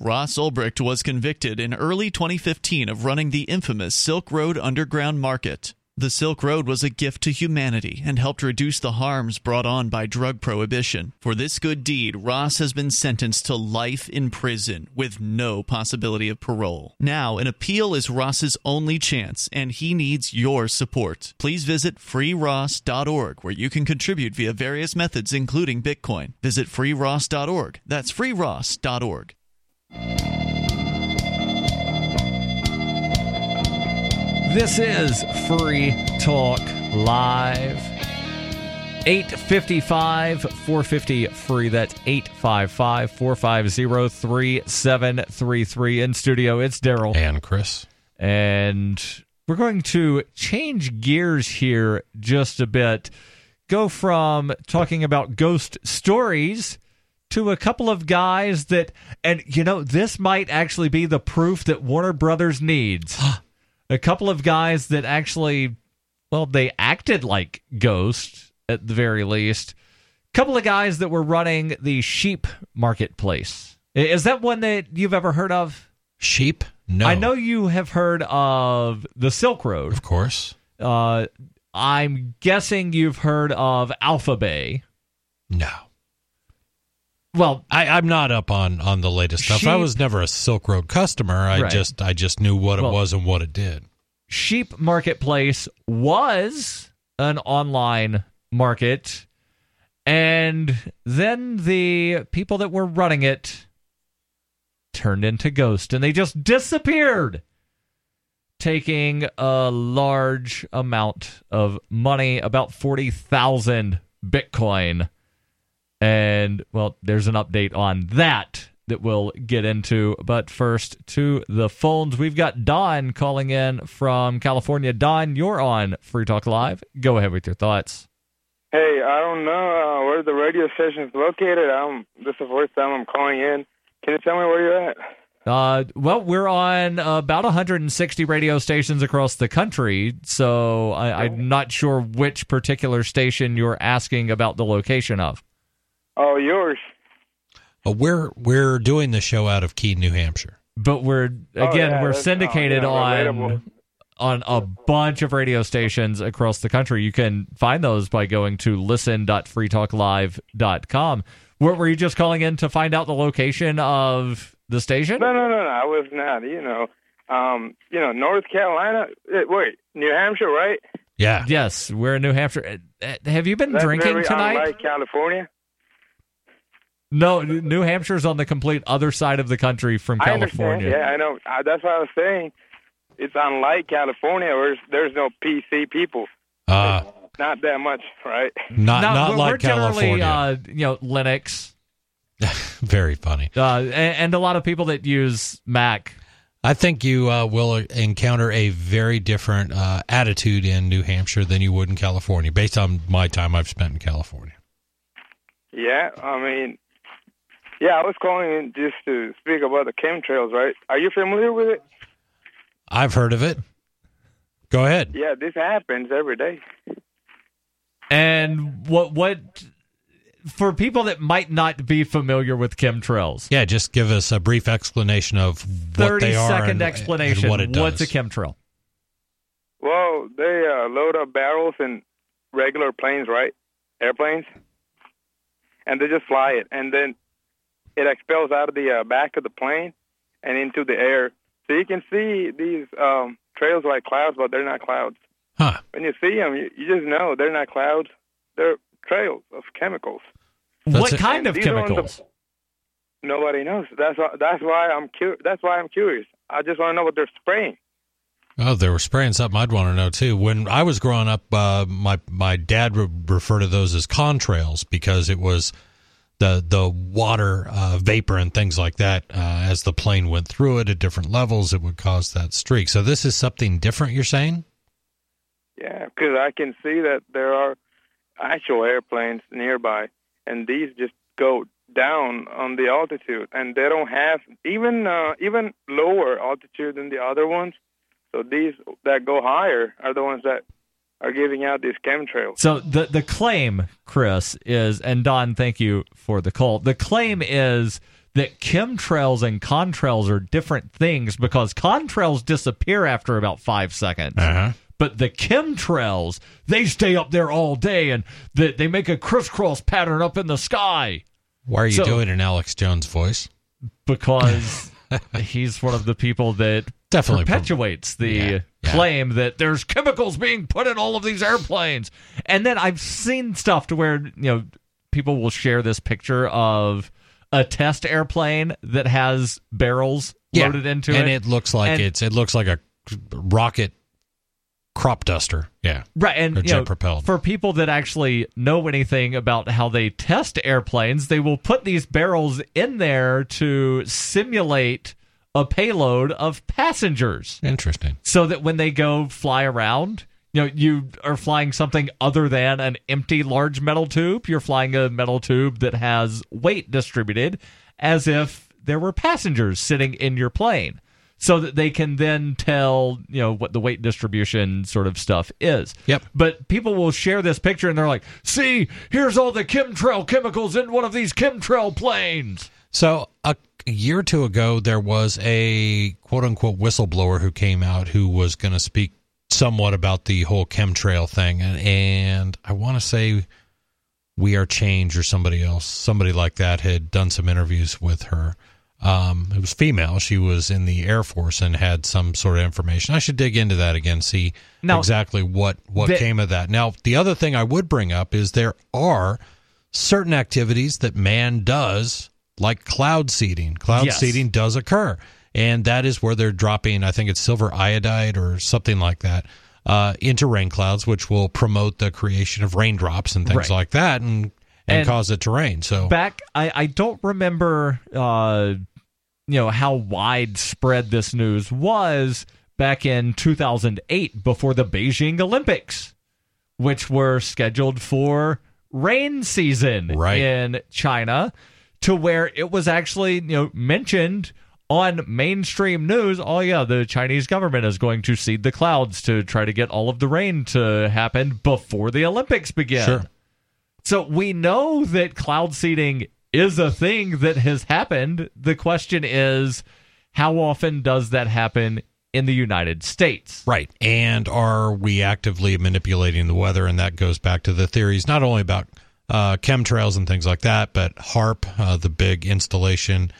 Ross Ulbricht was convicted in early 2015 of running the infamous Silk Road Underground Market. The Silk Road was a gift to humanity and helped reduce the harms brought on by drug prohibition. For this good deed, Ross has been sentenced to life in prison with no possibility of parole. Now, an appeal is Ross's only chance, and he needs your support. Please visit freeross.org, where you can contribute via various methods, including Bitcoin. Visit freeross.org. That's freeross.org. This is Free Talk Live. 855 450 free. That's 855 450 3733. In studio, it's Daryl. And Chris. And we're going to change gears here just a bit. Go from talking about ghost stories to a couple of guys that, and you know, this might actually be the proof that Warner Brothers needs. a couple of guys that actually, well, they acted like ghosts at the very least. A couple of guys that were running the sheep marketplace. Is that one that you've ever heard of? Sheep? No. I know you have heard of the Silk Road. Of course. Uh, I'm guessing you've heard of Alpha Bay. No. Well, I, I'm not up on on the latest stuff. I was never a Silk Road customer. I Right. just I just knew what Well- it was and what it did. Sheep Marketplace was an online market, and then the people that were running it turned into ghosts, and they just disappeared, taking a large amount of money, about forty thousand Bitcoin. And well, there's an update on that that we'll get into. But first, to the phones. We've got Don calling in from California. Don, you're on Free Talk Live. Go ahead with your thoughts. Hey, I don't know uh, where the radio station is located. Um, this is the first time I'm calling in. Can you tell me where you're at? Uh, well, we're on about 160 radio stations across the country, so I, I'm not sure which particular station you're asking about the location of. Oh, yours. Uh, we're we're doing the show out of Keene, New Hampshire. But we're again, Oh, yeah, we're that's- oh, syndicated yeah, on on a bunch of radio stations across the country. You can find those by going to listen.freetalklive.com. Were, were you just calling in to find out the location of the station? No, no, no, no. I was not. You know, um, you know, North Carolina. eh, Wait, New Hampshire, right? Yeah. Yes, we're in New Hampshire. Uh, Have you been That's drinking very tonight? unlike California. No, New Hampshire's on the complete other side of the country from I. California. Yeah, I know. Uh, that's what I was saying. It's unlike California, where there's no PC people. Uh, Not that much, right? not No, not like we're generally, California. uh, you know, Linux, Very funny. uh, and, and a lot of people that use Mac. I think you uh, will encounter a very different uh, attitude in New Hampshire than you would in California, based on my time I've spent in California. Yeah, I mean, yeah, I was calling in just to speak about the chemtrails, right? Are you familiar with it? I've heard of it. Go ahead. Yeah, this happens every day. And what what for people that might not be familiar with chemtrails, Yeah, just give us a brief explanation of what they are second and, explanation. and what it does. What's a chemtrail? Well, they uh, load up barrels in regular planes, right? Airplanes, and they just fly it, and then it expels out of the uh, back of the plane and into the air. So you can see these um, trails like clouds, but they're not clouds. Huh. When you see them, you, you just know they're not clouds. They're trails of chemicals. That's what it. kind of These are the- chemicals? Nobody knows. That's why. That's why I'm cu- That's why I'm curious. I just want to know what they're spraying. Oh, they were spraying something I'd want to know too. When I was growing up, uh, my my dad would refer to those as contrails because it was the the water uh, vapor and things like that. Uh, as the plane went through it at different levels, it would cause that streak. So this is something different. You're saying? Yeah, because I can see that there are actual airplanes nearby, and these just go down on the altitude, and they don't have even uh, even lower altitude than the other ones. So these that go higher are the ones that are giving out these chemtrails. So the the claim, Chris, is and Don, thank you for the call. The claim is that chemtrails and contrails are different things because contrails disappear after about five seconds. Uh-huh. But the chemtrails, they stay up there all day and they, they make a crisscross pattern up in the sky Why are you So- doing an Alex Jones voice? because he's one of the people that Definitely pro- perpetuates the Yeah, yeah. Claim that there's chemicals being put in all of these airplanes. And then I've seen stuff to where, you know, people will share this picture of a test airplane that has barrels Yeah. loaded into and it. it looks like And- it's it looks like a rocket crop duster. Yeah. Right, and know, jet propelled. for people that actually know anything about how they test airplanes, they will put these barrels in there to simulate a payload of passengers, Interesting. so that when they go fly around, you know, you are flying something other than an empty large metal tube. You're flying a metal tube that has weight distributed, as if there were passengers sitting in your plane. So that they can then tell, you know, what the weight distribution sort of stuff is. Yep. But people will share this picture and they're like, see, here's all the chemtrail chemicals in one of these chemtrail planes. So a, a year or two ago, there was a quote unquote whistleblower who came out who was going to speak somewhat about the whole chemtrail thing, and, and I want to say We Are Change or somebody else, somebody like that, had done some interviews with her. Um, it was female. She was in the Air Force and had some sort of information. I should dig into that again, see Now- exactly what what The- came of that. Now, the other thing I would bring up is there are certain activities that man does, like cloud seeding. Cloud Yes. seeding does occur, and that is where they're dropping. I think it's silver iodide or something like that. Uh, into rain clouds, which will promote the creation of raindrops and things Right. like that, and and, And cause it to rain. So back I, I don't remember uh you know how widespread this news was back in 2008 before the Beijing Olympics which were scheduled for rain season Right. in China to where it was actually you know mentioned on mainstream news oh yeah the Chinese government is going to seed the clouds to try to get all of the rain to happen before the Olympics begin Sure. so we know that cloud seeding is a thing that has happened. The question is, how often does that happen in the United States? Right. And are we actively manipulating the weather? And that goes back to the theories not only about uh, chemtrails and things like that, but HAARP, uh, the big installation,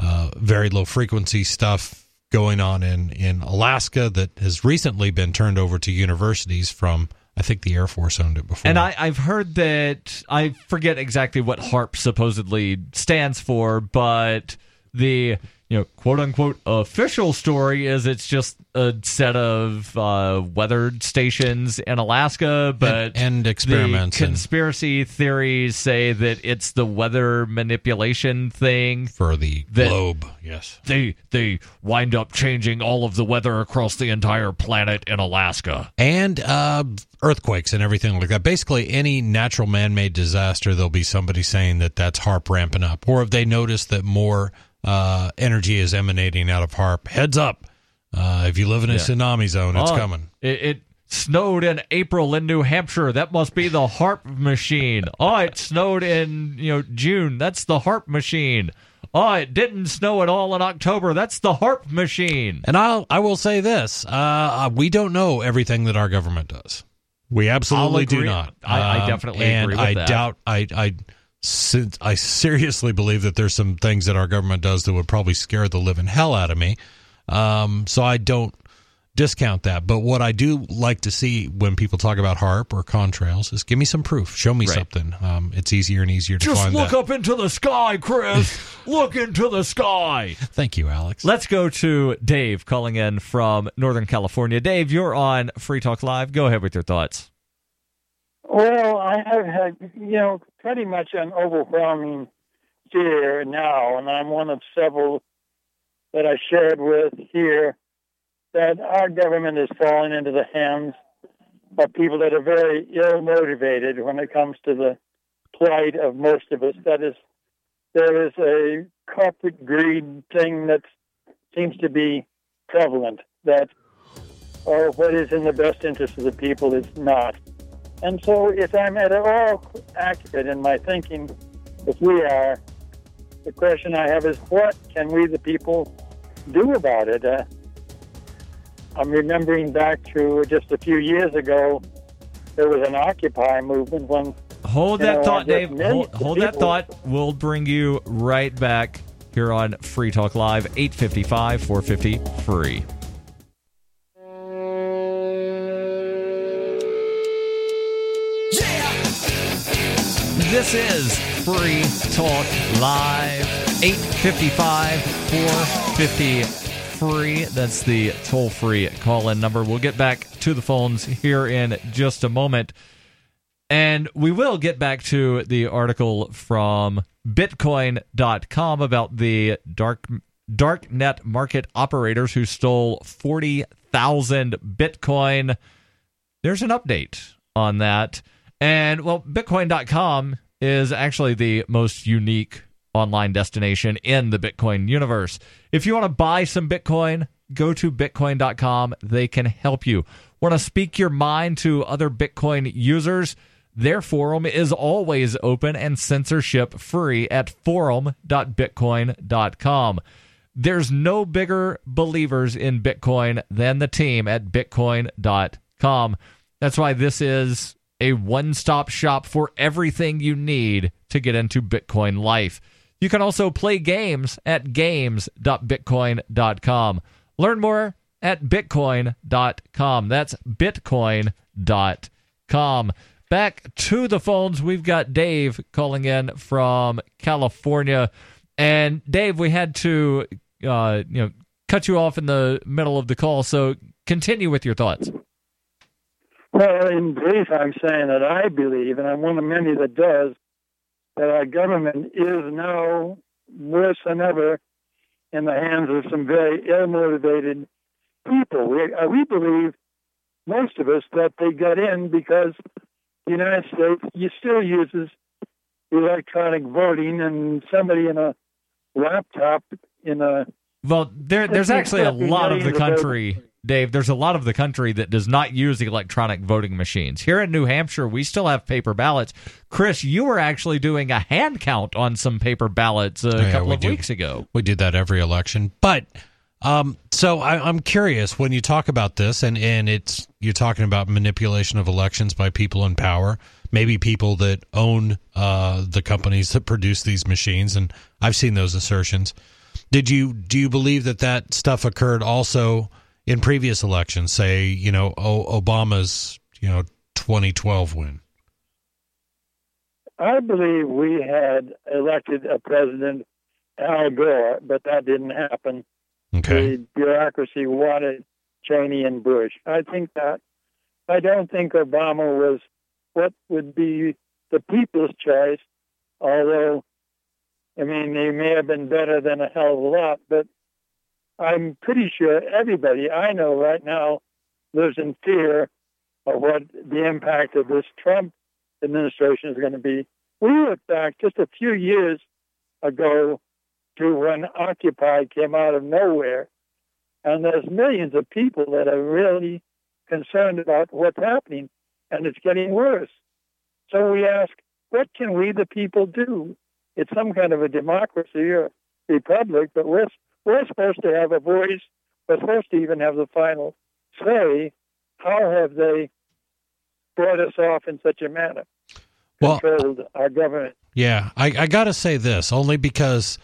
uh, very low frequency stuff going on in, in Alaska that has recently been turned over to universities from, I think the Air Force owned it before. And I, I've heard that I forget exactly what HAARP supposedly stands for, but the you know quote unquote official story is it's just a set of uh, weathered stations in Alaska, but and experiments The and- conspiracy theories say that it's the weather manipulation thing for the globe, yes. They they wind up changing all of the weather across the entire planet in Alaska. and uh, earthquakes and everything like that. Basically, any natural man-made disaster, there'll be somebody saying that that's HAARP ramping up, or if they notice that more uh, energy is emanating out of HAARP, heads up. Uh, if you live in a Yeah. tsunami zone, it's Oh, coming. It, it snowed in April in New Hampshire. That must be the HAARP machine. Oh, it snowed in you know June. That's the HAARP machine. Oh, it didn't snow at all in October. That's the HAARP machine. And I'll I will say this: uh, we don't know everything that our government does. We absolutely do not. I- I Um, definitely and agree with I that. doubt. I I since I seriously believe that there's some things that our government does that would probably scare the living hell out of me. Um, so I don't discount that. But what I do like to see when people talk about HAARP or contrails is give me some proof. Show me Right. something. Um, it's easier and easier to Just find look that. up into the sky, Chris. look into the sky. Thank you, Alex. Let's go to Dave calling in from Northern California. Dave, you're on Free Talk Live. Go ahead with your thoughts. Well, I have had, you know, pretty much an overwhelming fear now, and I'm one of several that I shared with here, that our government is falling into the hands of people that are very ill motivated when it comes to the plight of most of us. That is, there is a corporate greed thing that seems to be prevalent, that or what is in the best interest of the people is not. And so, if I'm at all accurate in my thinking, if we are, the question I have is what can we, the people, do about it? Uh, I'm remembering back to just a few years ago, there was an Occupy movement when. Hold that know, thought, Dave. Hold, hold that thought. We'll bring you right back here on Free Talk Live, 855 450 free. This is Free Talk Live, 855 450 free. That's the toll free call in number. We'll get back to the phones here in just a moment. And we will get back to the article from Bitcoin.com about the dark dark net market operators who stole 40,000 Bitcoin. There's an update on that. And well, Bitcoin.com is actually the most unique online destination in the Bitcoin universe. If you want to buy some Bitcoin, go to bitcoin.com. They can help you. Want to speak your mind to other Bitcoin users? Their forum is always open and censorship free at forum.bitcoin.com. There's no bigger believers in Bitcoin than the team at bitcoin.com. That's why this is a one stop shop for everything you need to get into Bitcoin life. You can also play games at games.bitcoin.com. Learn more at bitcoin.com. That's bitcoin.com. Back to the phones. We've got Dave calling in from California. And Dave, we had to uh, you know cut you off in the middle of the call, so continue with your thoughts. Well, in brief, I'm saying that I believe, and I'm one of many that does, that our government is now worse than ever in the hands of some very ill-motivated people. We, uh, we believe, most of us, that they got in because the United States still uses electronic voting, and somebody in a laptop in a well, there, there's actually a lot of the country Dave, there's a lot of the country that does not use electronic voting machines. Here in New Hampshire, we still have paper ballots. Chris, you were actually doing a hand count on some paper ballots a yeah, couple of do. weeks ago. We did that every election. But um, so I, am curious when you talk about this, and, and it's you're talking about manipulation of elections by people in power, maybe people that own uh, the companies that produce these machines, and I've seen those assertions. Did you do you believe that that stuff occurred also? In previous elections, say, you know, Obama's, you know, 2012 win? I believe we had elected a president, Al Gore, but that didn't happen. Okay. The bureaucracy wanted Cheney and Bush. I think that. I don't think Obama was what would be the people's choice, although, I mean, he may have been better than a hell of a lot, but I'm pretty sure everybody I know right now lives in fear of what the impact of this Trump administration is going to be. We look back just a few years ago to when Occupy came out of nowhere, and there's millions of people that are really concerned about what's happening, and it's getting worse. So we ask, what can we, the people, do? It's some kind of a democracy or republic, but we're we're supposed to have a voice. We're supposed to even have the final say. How have they brought us off in such a manner? Well, controlled our government. Yeah, I, I got to say this only because,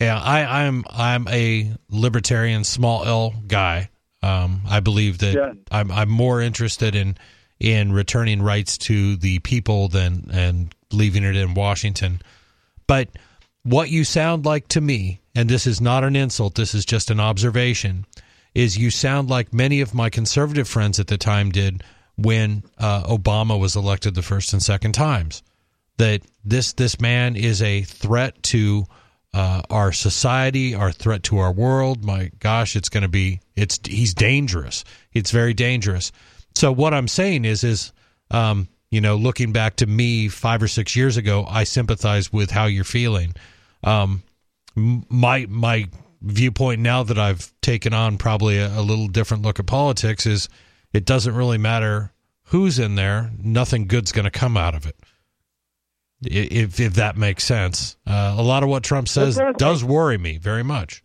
yeah, I, I'm I'm a libertarian, small L guy. Um, I believe that yeah. I'm I'm more interested in in returning rights to the people than and leaving it in Washington. But what you sound like to me and this is not an insult, this is just an observation, is you sound like many of my conservative friends at the time did when uh, Obama was elected the first and second times. That this this man is a threat to uh, our society, our threat to our world. My gosh, it's going to be it's he's dangerous. It's very dangerous. So what I'm saying is is um, you know looking back to me five or six years ago, I sympathize with how you're feeling. Um, my my viewpoint now that I've taken on probably a, a, little different look at politics is it doesn't really matter who's in there. Nothing good's going to come out of it. If if that makes sense, uh, a lot of what Trump says does worry me very much,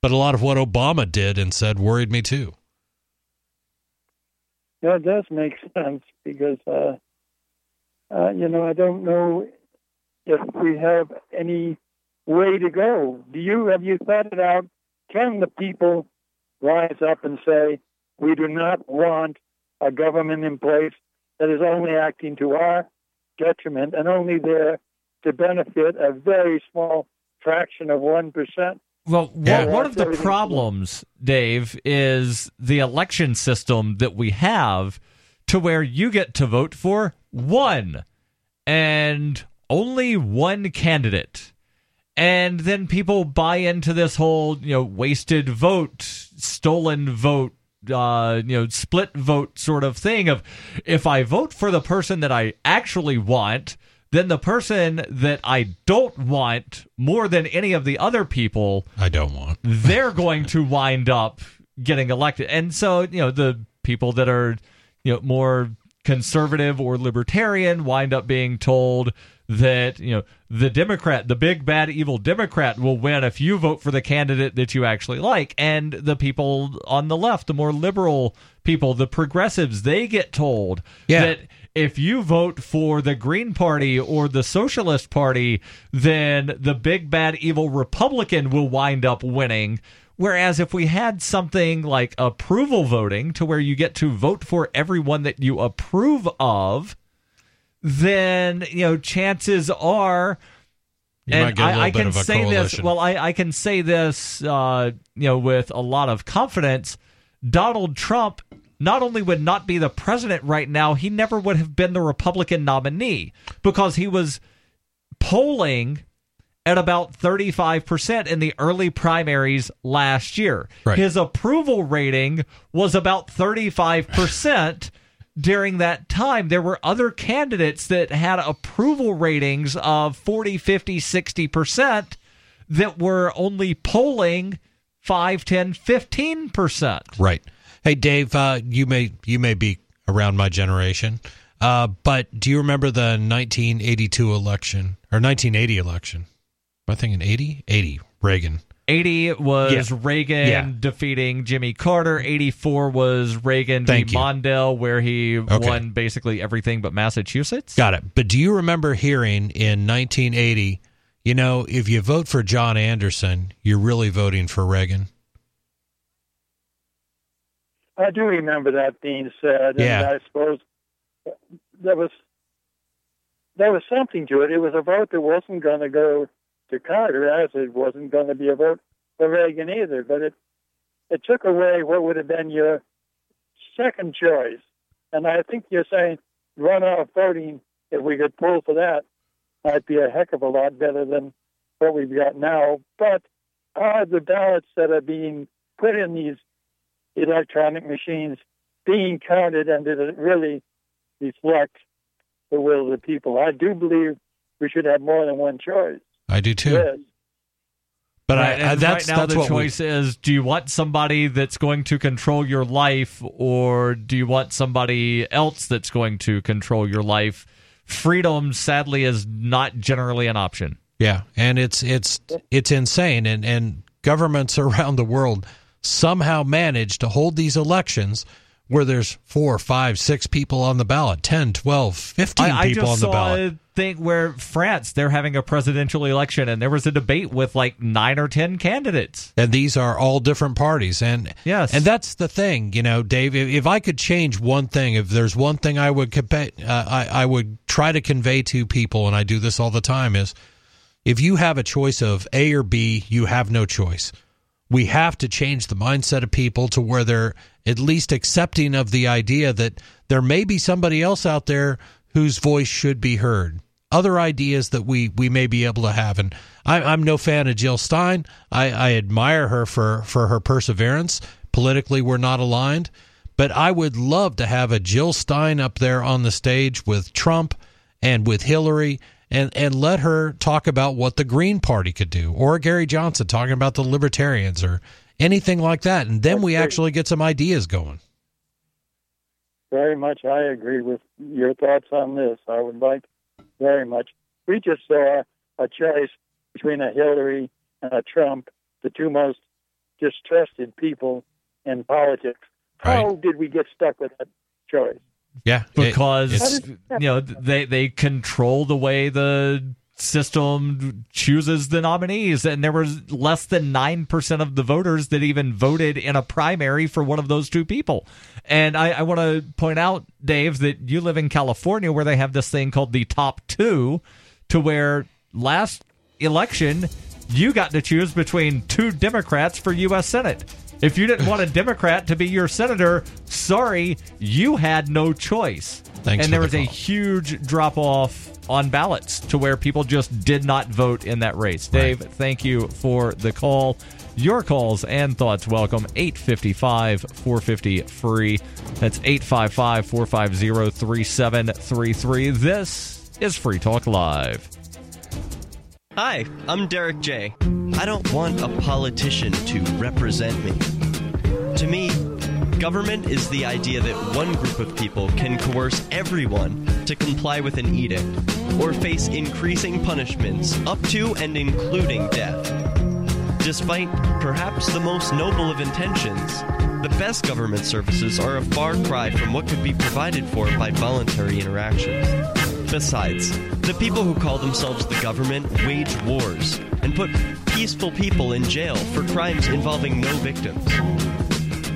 but a lot of what Obama did and said worried me too. Yeah, it does make sense because uh, uh, you know I don't know if we have any way to go. Do you have you thought it out? Can the people rise up and say we do not want a government in place that is only acting to our detriment and only there to benefit a very small fraction of one percent? Well, Yeah. one, one of the problems, Dave, is the election system that we have to where you get to vote for one and only one candidate. And then people buy into this whole, you know, wasted vote, stolen vote, uh, you know, split vote sort of thing of if I vote for the person that I actually want, then the person that I don't want more than any of the other people I don't want. they're going to wind up getting elected. And so, you know, the people that are, you know, more conservative or libertarian wind up being told that, you know, the Democrat, the big bad evil Democrat will win if you vote for the candidate that you actually like. And the people on the left, the more liberal people, the progressives, they get told Yeah. that if you vote for the Green Party or the Socialist Party, then the big bad evil Republican will wind up winning. Whereas if we had something like approval voting to where you get to vote for everyone that you approve of, then, you know, chances are You and might get a little I, I can say this. Well, I, I can say this, uh, you know, with a lot of confidence. Donald Trump not only would not be the president right now, he never would have been the Republican nominee because he was polling at about 35% in the early primaries last year. Right. His approval rating was about 35% during that time. There were other candidates that had approval ratings of 40, 50, 60% that were only polling 5, 10, 15%. Right. Hey, Dave, uh, you may you may be around my generation, uh, but do you remember the 1982 election or 1980 election? Am I thinking 80? 80. Reagan. 80 was Yeah. Reagan Yeah. defeating Jimmy Carter. 84 was Reagan Thank v. you. Mondale, where he Okay. won basically everything but Massachusetts. Got it. But do you remember hearing in 1980, you know, if you vote for John Anderson, you're really voting for Reagan? I do remember that being said, Yeah. and I suppose there was there was something to it. It was a vote that wasn't going to go to Carter, as it wasn't going to be a vote for Reagan either. But it it took away what would have been your second choice, and I think you're saying runoff voting, if we could pull for that, might be a heck of a lot better than what we've got now. But are the ballots that are being put in these electronic machines being counted and did it really reflect the will of the people? I do believe we should have more than one choice. I do too. Yes. But Right, I, I, that's right now that's the what we- choice is: do you want somebody that's going to control your life, or do you want somebody else that's going to control your life? Freedom, sadly, is not generally an option. Yeah, and it's it's it's insane, and and governments around the world somehow manage to hold these elections where there's four, five, six people on the ballot, 10, 12, 15 I, I people on the saw ballot. a thing where France they're having a presidential election, and there was a debate with like nine or ten candidates. and these are all different parties and Yes. and that's the thing you know dave if, if i could change one thing if there's one thing i would compa- uh, I, I would try to convey to people and i do this all the time is if you have a choice of a or b you have no choice we have to change the mindset of people to where they're at least accepting of the idea that there may be somebody else out there whose voice should be heard other ideas that we we may be able to have. And I, I'm no fan of Jill Stein. I, I admire her for for her perseverance. Politically, we're not aligned, but I would love to have a Jill Stein up there on the stage with Trump and with Hillary. And, and let her talk about what the Green Party could do, or Gary Johnson talking about the Libertarians, or anything like that. And then we actually get some ideas going. Very much, I agree with your thoughts on this. I would like very much. We just saw a choice between a Hillary and a Trump, the two most distrusted people in politics. How did we get stuck with that choice? Yeah, because it's- you know they they control the way the system chooses the nominees and there was less than 9% of the voters that even voted in a primary for one of those two people and i, I want to point out dave that you live in california where they have this thing called the top two to where last election you got to choose between two Democrats for U.S. Senate. If you didn't want a Democrat to be your senator, sorry, you had no choice. Thanks and for there the was a huge drop off on ballots to where people just did not vote in that race. Dave, thank you for the call. Your calls and thoughts welcome 855 450 free. That's 855 450 3733. This is Free Talk Live. Hi, I'm Derek J. I don't want a politician to represent me. To me, government is the idea that one group of people can coerce everyone to comply with an edict or face increasing punishments up to and including death. Despite perhaps the most noble of intentions, the best government services are a far cry from what could be provided for by voluntary interactions. Besides, the people who call themselves the government wage wars and put peaceful people in jail for crimes involving no victims.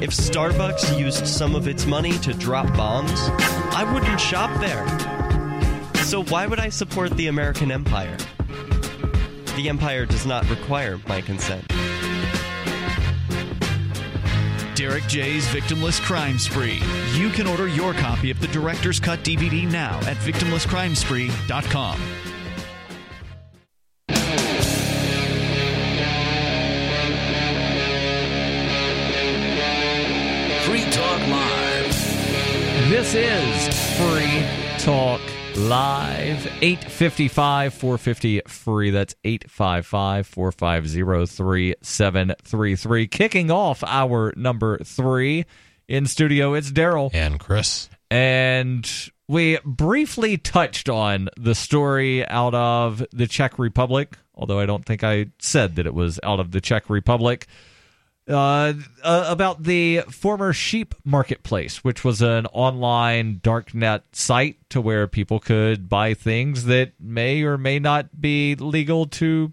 If Starbucks used some of its money to drop bombs, I wouldn't shop there. So why would I support the American empire? The empire does not require my consent. Derek J's Victimless Crime Spree. You can order your copy of the Director's Cut DVD now at victimlesscrimespree.com. Free Talk Live. This is Free Talk Live. 855 450 free. That's 855 450 3733. Kicking off our number three in studio, it's Daryl. And Chris. And we briefly touched on the story out of the Czech Republic, although I don't think I said that it was out of the Czech Republic uh, uh, about the former sheep marketplace, which was an online darknet site to where people could buy things that may or may not be legal to,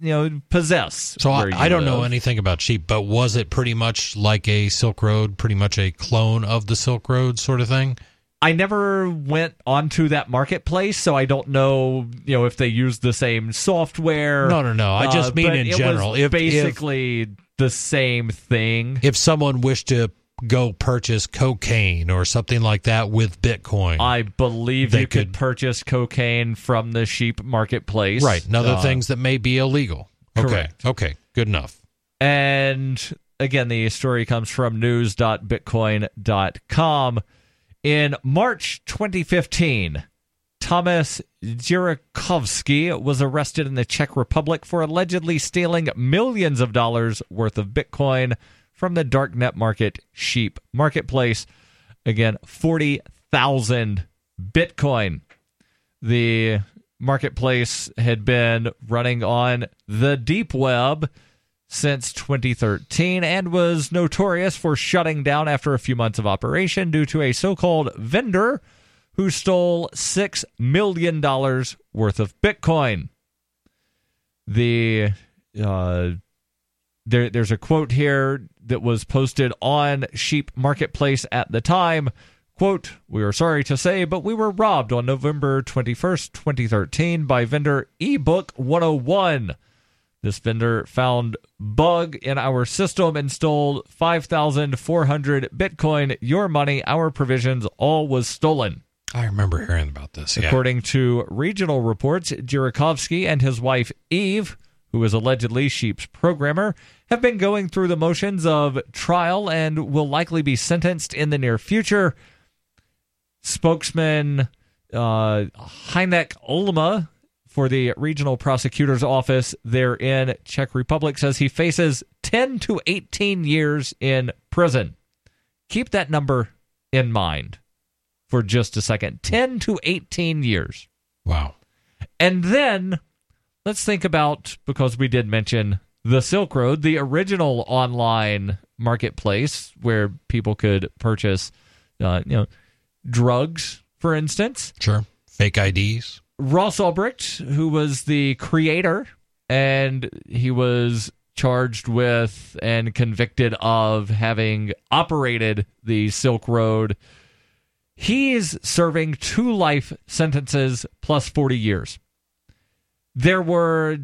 you know, possess. So I, I don't know anything about sheep, but was it pretty much like a Silk Road, pretty much a clone of the Silk Road sort of thing? I never went onto that marketplace, so I don't know, you know, if they use the same software. No, no, no. I just Uh, mean in general. If- if- basically the same thing. If someone wished to go purchase cocaine or something like that with Bitcoin, I believe They you could, could- purchase cocaine from the sheep marketplace. right, and other Uh, things that may be illegal. correct. Okay, okay, good enough. And again, the story comes from news.bitcoin.com. In March 2015, Thomas Jirikovsky was arrested in the Czech Republic for allegedly stealing millions of dollars worth of Bitcoin from the darknet market Sheep Marketplace. Again, 40,000 Bitcoin. The marketplace had been running on the deep web since 2013 and was notorious for shutting down after a few months of operation due to a so called vendor who stole $6 million worth of Bitcoin. The. Uh, there, there's a quote here that was posted on Sheep Marketplace at the time. Quote, we are sorry to say, but we were robbed on November 21st, 2013 by vendor ebook 101. This vendor found bug in our system and stole 5,400 Bitcoin, your money, our provisions, all was stolen. I remember hearing about this. Yeah. According to regional reports, Jirikovsky and his wife Eve, who is allegedly Sheep's programmer, have been going through the motions of trial and will likely be sentenced in the near future. Spokesman uh, Hynek Olma for the regional prosecutor's office there in Czech Republic says he faces 10 to 18 years in prison. Keep that number in mind for just a second 10 to 18 years. Wow. And then let's think about because we did mention the Silk Road, the original online marketplace where people could purchase, uh, you know, drugs, for instance. Sure. Fake IDs. Ross Ulbricht, who was the creator, and he was charged with and convicted of having operated the Silk Road. He's serving two life sentences plus 40 years. There were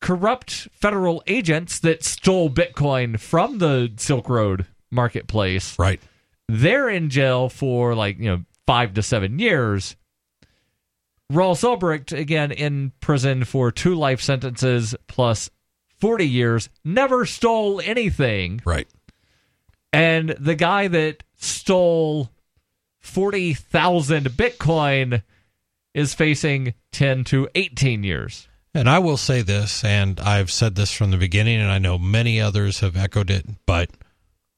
corrupt federal agents that stole Bitcoin from the Silk Road marketplace. Right. They're in jail for like, you know, five to seven years. Ross Ulbricht, again, in prison for two life sentences plus 40 years, never stole anything. Right. And the guy that stole 40,000 Bitcoin is facing 10 to 18 years. And I will say this, and I've said this from the beginning, and I know many others have echoed it, but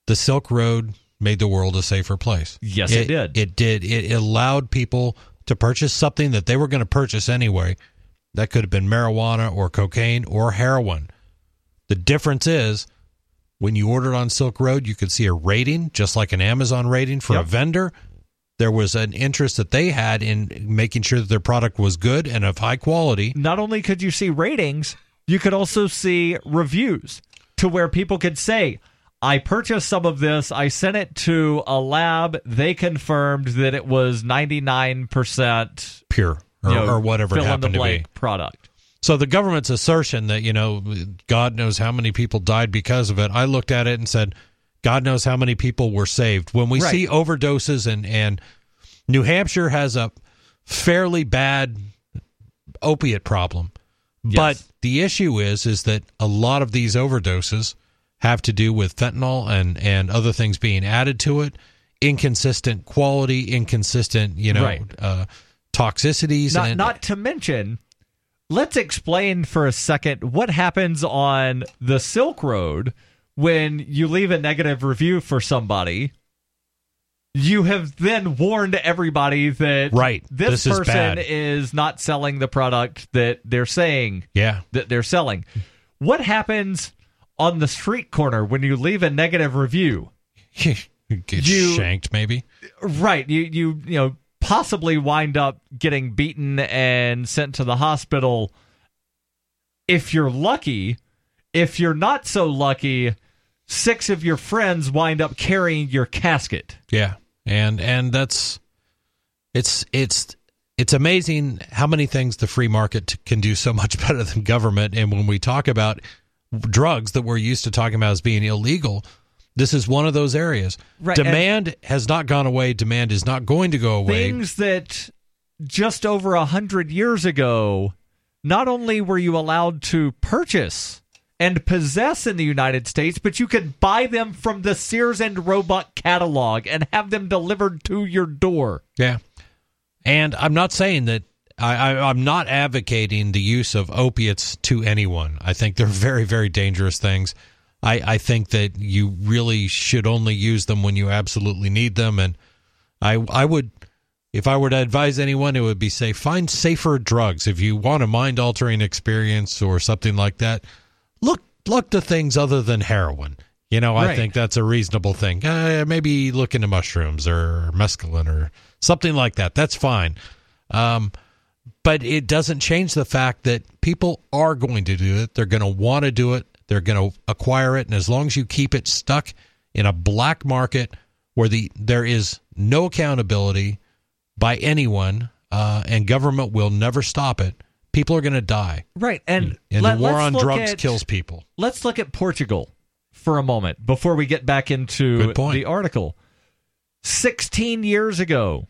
the Silk Road made the world a safer place. Yes, it did. It did. It allowed people to purchase something that they were going to purchase anyway. That could have been marijuana or cocaine or heroin. The difference is when you ordered on Silk Road, you could see a rating, just like an Amazon rating for Yep. a vendor. There was an interest that they had in making sure that their product was good and of high quality. Not only could you see ratings, you could also see reviews to where people could say, I purchased some of this. I sent it to a lab. They confirmed that it was 99% Pure or, you know, or whatever it fill in the happened to be. blank product. So the government's assertion that you know God knows how many people died because of it, I looked at it and said, God knows how many people were saved. When we Right. see overdoses and and New Hampshire has a fairly bad opiate problem, but the issue is is that a lot of these overdoses have to do with fentanyl and and other things being added to it, inconsistent quality, inconsistent you know Right. uh, toxicities, Not, and not to mention, let's explain for a second what happens on the Silk Road when you leave a negative review for somebody. You have then warned everybody that Right. this, This person bad. is not selling the product that they're saying yeah. that they're selling. What happens on the street corner when you leave a negative review? Get You- shanked, maybe. Right. You you you know possibly wind up getting beaten and sent to the hospital if you're lucky. If you're not so lucky, six of your friends wind up carrying your casket. Yeah, and and that's it's it's it's amazing how many things the free market can do so much better than government. And when we talk about drugs that we're used to talking about as being illegal, this is one of those areas. Right, and- Demand has not gone away. Demand is not going to go away. Things that just over a hundred years ago, not only were you allowed to purchase and possess in the United States, but you could buy them from the Sears and Roebuck catalog and have them delivered to your door. Yeah. And I'm not saying that I, I'm not advocating the use of opiates to anyone. I think they're very, very dangerous things. I, I think that you really should only use them when you absolutely need them. And I, I would, if I were to advise anyone, it would be say find safer drugs. If you want a mind altering experience or something like that, look look to things other than heroin. You know, I think that's a reasonable thing. Uh, maybe look into mushrooms or mescaline or something like that. That's fine. Um, but it doesn't change the fact that people are going to do it. They're going to want to do it. They're going to acquire it, and as long as you keep it stuck in a black market where the there is no accountability by anyone, uh, and government will never stop it, people are going to die. Right. And, And let- the war on drugs at- kills people. Let's look at Portugal for a moment before we get back into the article. 16 years ago,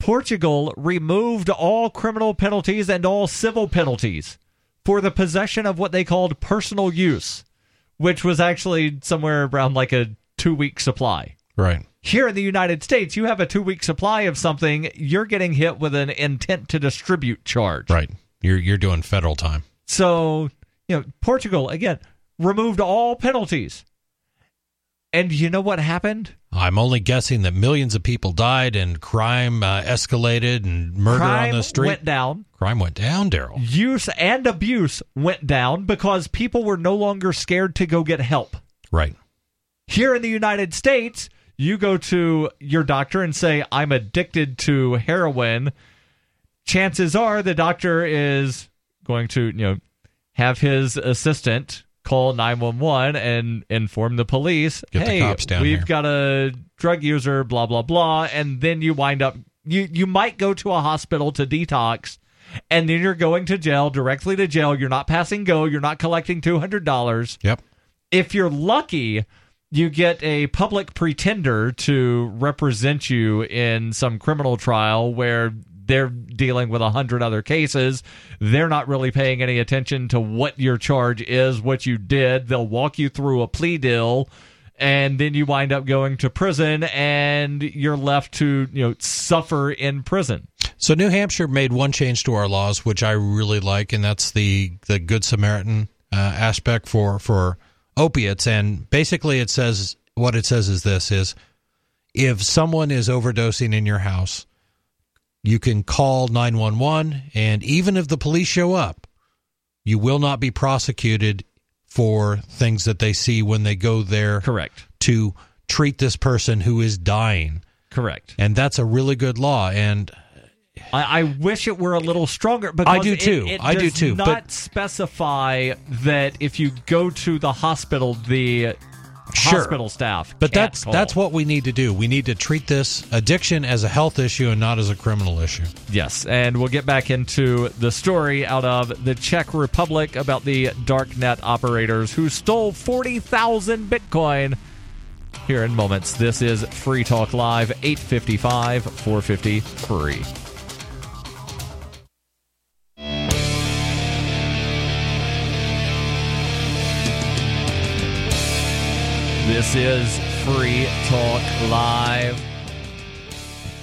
Portugal removed all criminal penalties and all civil penalties for the possession of what they called personal use, which was actually somewhere around like a two week supply. Right. Here in the United States, you have a two week supply of something, you're getting hit with an intent to distribute charge. Right. You're you're doing federal time. So, you know, Portugal, again, removed all penalties. And you know what happened? I'm only guessing that millions of people died and crime uh, escalated and murder Crime on the street. went down. crime went down, Daryl. Use and abuse went down because people were no longer scared to go get help. Right. Here in the United States, you go to your doctor and say, I'm addicted to heroin. Chances are the doctor is going to, you know, have his assistant call 911 and inform the police, Get the hey, cops down we've here." got a drug user, blah, blah, blah. And then you wind up, you, you might go to a hospital to detox. and then you're going to jail, directly to jail. You're not passing go. You're not collecting $200. Yep. If you're lucky, you get a public pretender to represent you in some criminal trial where they're dealing with a hundred other cases. They're not really paying any attention to what your charge is, what you did. They'll walk you through a plea deal and then you wind up going to prison and you're left to, you know, suffer in prison. So New Hampshire made one change to our laws, which I really like, and that's the the Good Samaritan uh, aspect for for opiates. And basically, it says what it says is this: is if someone is overdosing in your house, you can call nine one one, and even if the police show up, you will not be prosecuted for things that they see when they go there. Correct. To treat this person who is dying. Correct. And that's a really good law. And I, I wish it were a little stronger. Because I do too. It, I do too, Not but- specify that if you go to the hospital, the Sure. hospital staff. But that's that's what we need to do. We need to treat this addiction as a health issue and not as a criminal issue. Yes, and we'll get back into the story out of the Czech Republic about the darknet operators who stole 40,000 Bitcoin here in moments. This is Free Talk Live, 855 450 free. This is Free Talk Live.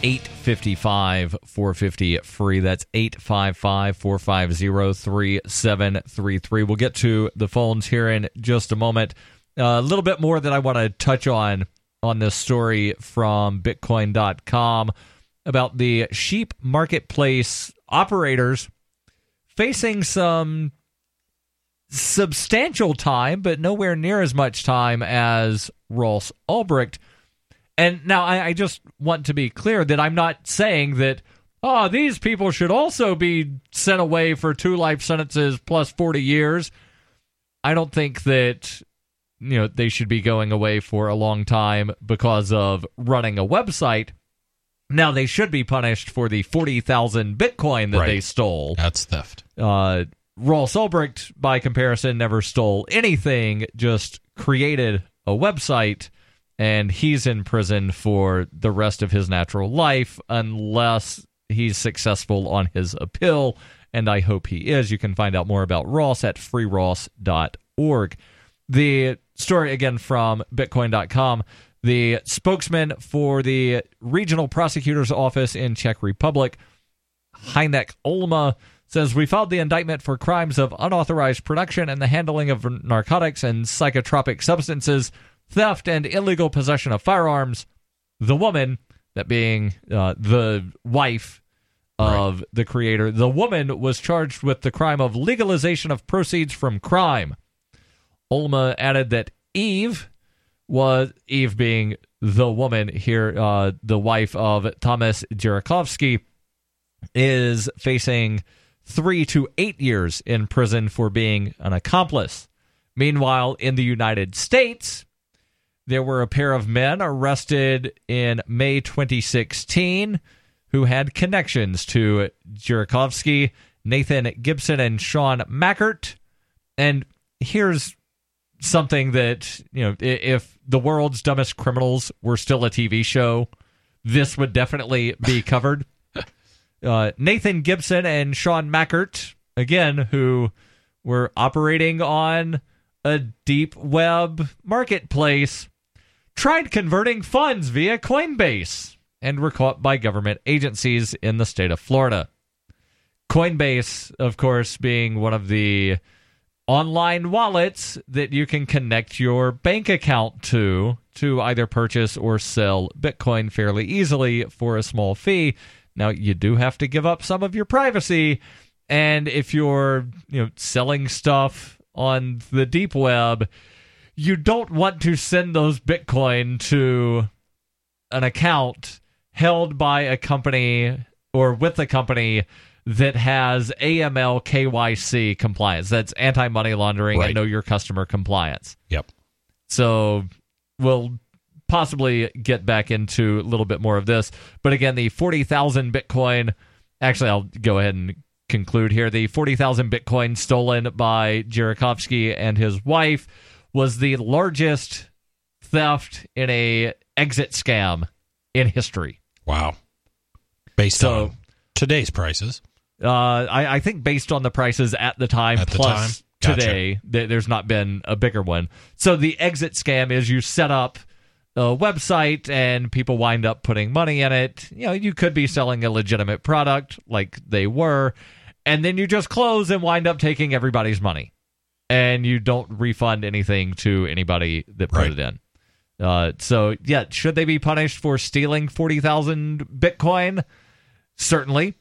855 450 free. That's 855 450 3733. We'll get to the phones here in just a moment. Uh, a little bit more that I want to touch on on this story from Bitcoin.com about the sheep marketplace operators facing some substantial time, but nowhere near as much time as Ross Ulbricht. And now I, I just want to be clear that I'm not saying that, oh, these people should also be sent away for two life sentences plus 40 years. I don't think that, you know, they should be going away for a long time because of running a website. Now they should be punished for the 40,000 Bitcoin that Right. they stole. That's theft. Uh, Ross Ulbricht, by comparison, never stole anything, just created a website, and he's in prison for the rest of his natural life unless he's successful on his appeal, and I hope he is. You can find out more about Ross at freeross.org. The story again from Bitcoin.com. The spokesman for the regional prosecutor's office in Czech Republic Hynek Olma says we filed the indictment for crimes of unauthorized production and the handling of narcotics and psychotropic substances, theft and illegal possession of firearms. The woman, that being uh, the wife of the creator, the woman was charged with the crime of legalization of proceeds from crime. Olma added that Eve was Eve being the woman here, uh, the wife of Thomas Jirikovsky, is facing three to eight years in prison for being an accomplice. Meanwhile, in the United States, there were a pair of men arrested in May 2016 who had connections to Jirikovsky, Nathan Gibson, and Sean Mackert. And here's something that, you know, if the world's dumbest criminals were still a TV show, this would definitely be covered. Uh, Nathan Gibson and Sean Mackert, again, who were operating on a deep web marketplace, tried converting funds via Coinbase and were caught by government agencies in the state of Florida. Coinbase, of course, being one of the online wallets that you can connect your bank account to to either purchase or sell Bitcoin fairly easily for a small fee. Now you do have to give up some of your privacy and if you're, you know, selling stuff on the deep web, you don't want to send those Bitcoin to an account held by a company or with a company that has AML KYC compliance. That's anti money laundering Right. and know your customer compliance. Yep. So we'll possibly get back into a little bit more of this. But again, the 40,000 Bitcoin, actually, I'll go ahead and conclude here. The 40,000 Bitcoin stolen by Jirikovsky and his wife was the largest theft in a exit scam in history. Wow. Based So- on today's prices. Uh, I, I think based on the prices at the time At the plus time? Gotcha. today, th- there's not been a bigger one. So the exit scam is you set up a website and people wind up putting money in it. You know, you could be selling a legitimate product like they were, and then you just close and wind up taking everybody's money, and you don't refund anything to anybody that put Right. it in. Uh, so yeah, should they be punished for stealing forty thousand Bitcoin? Certainly.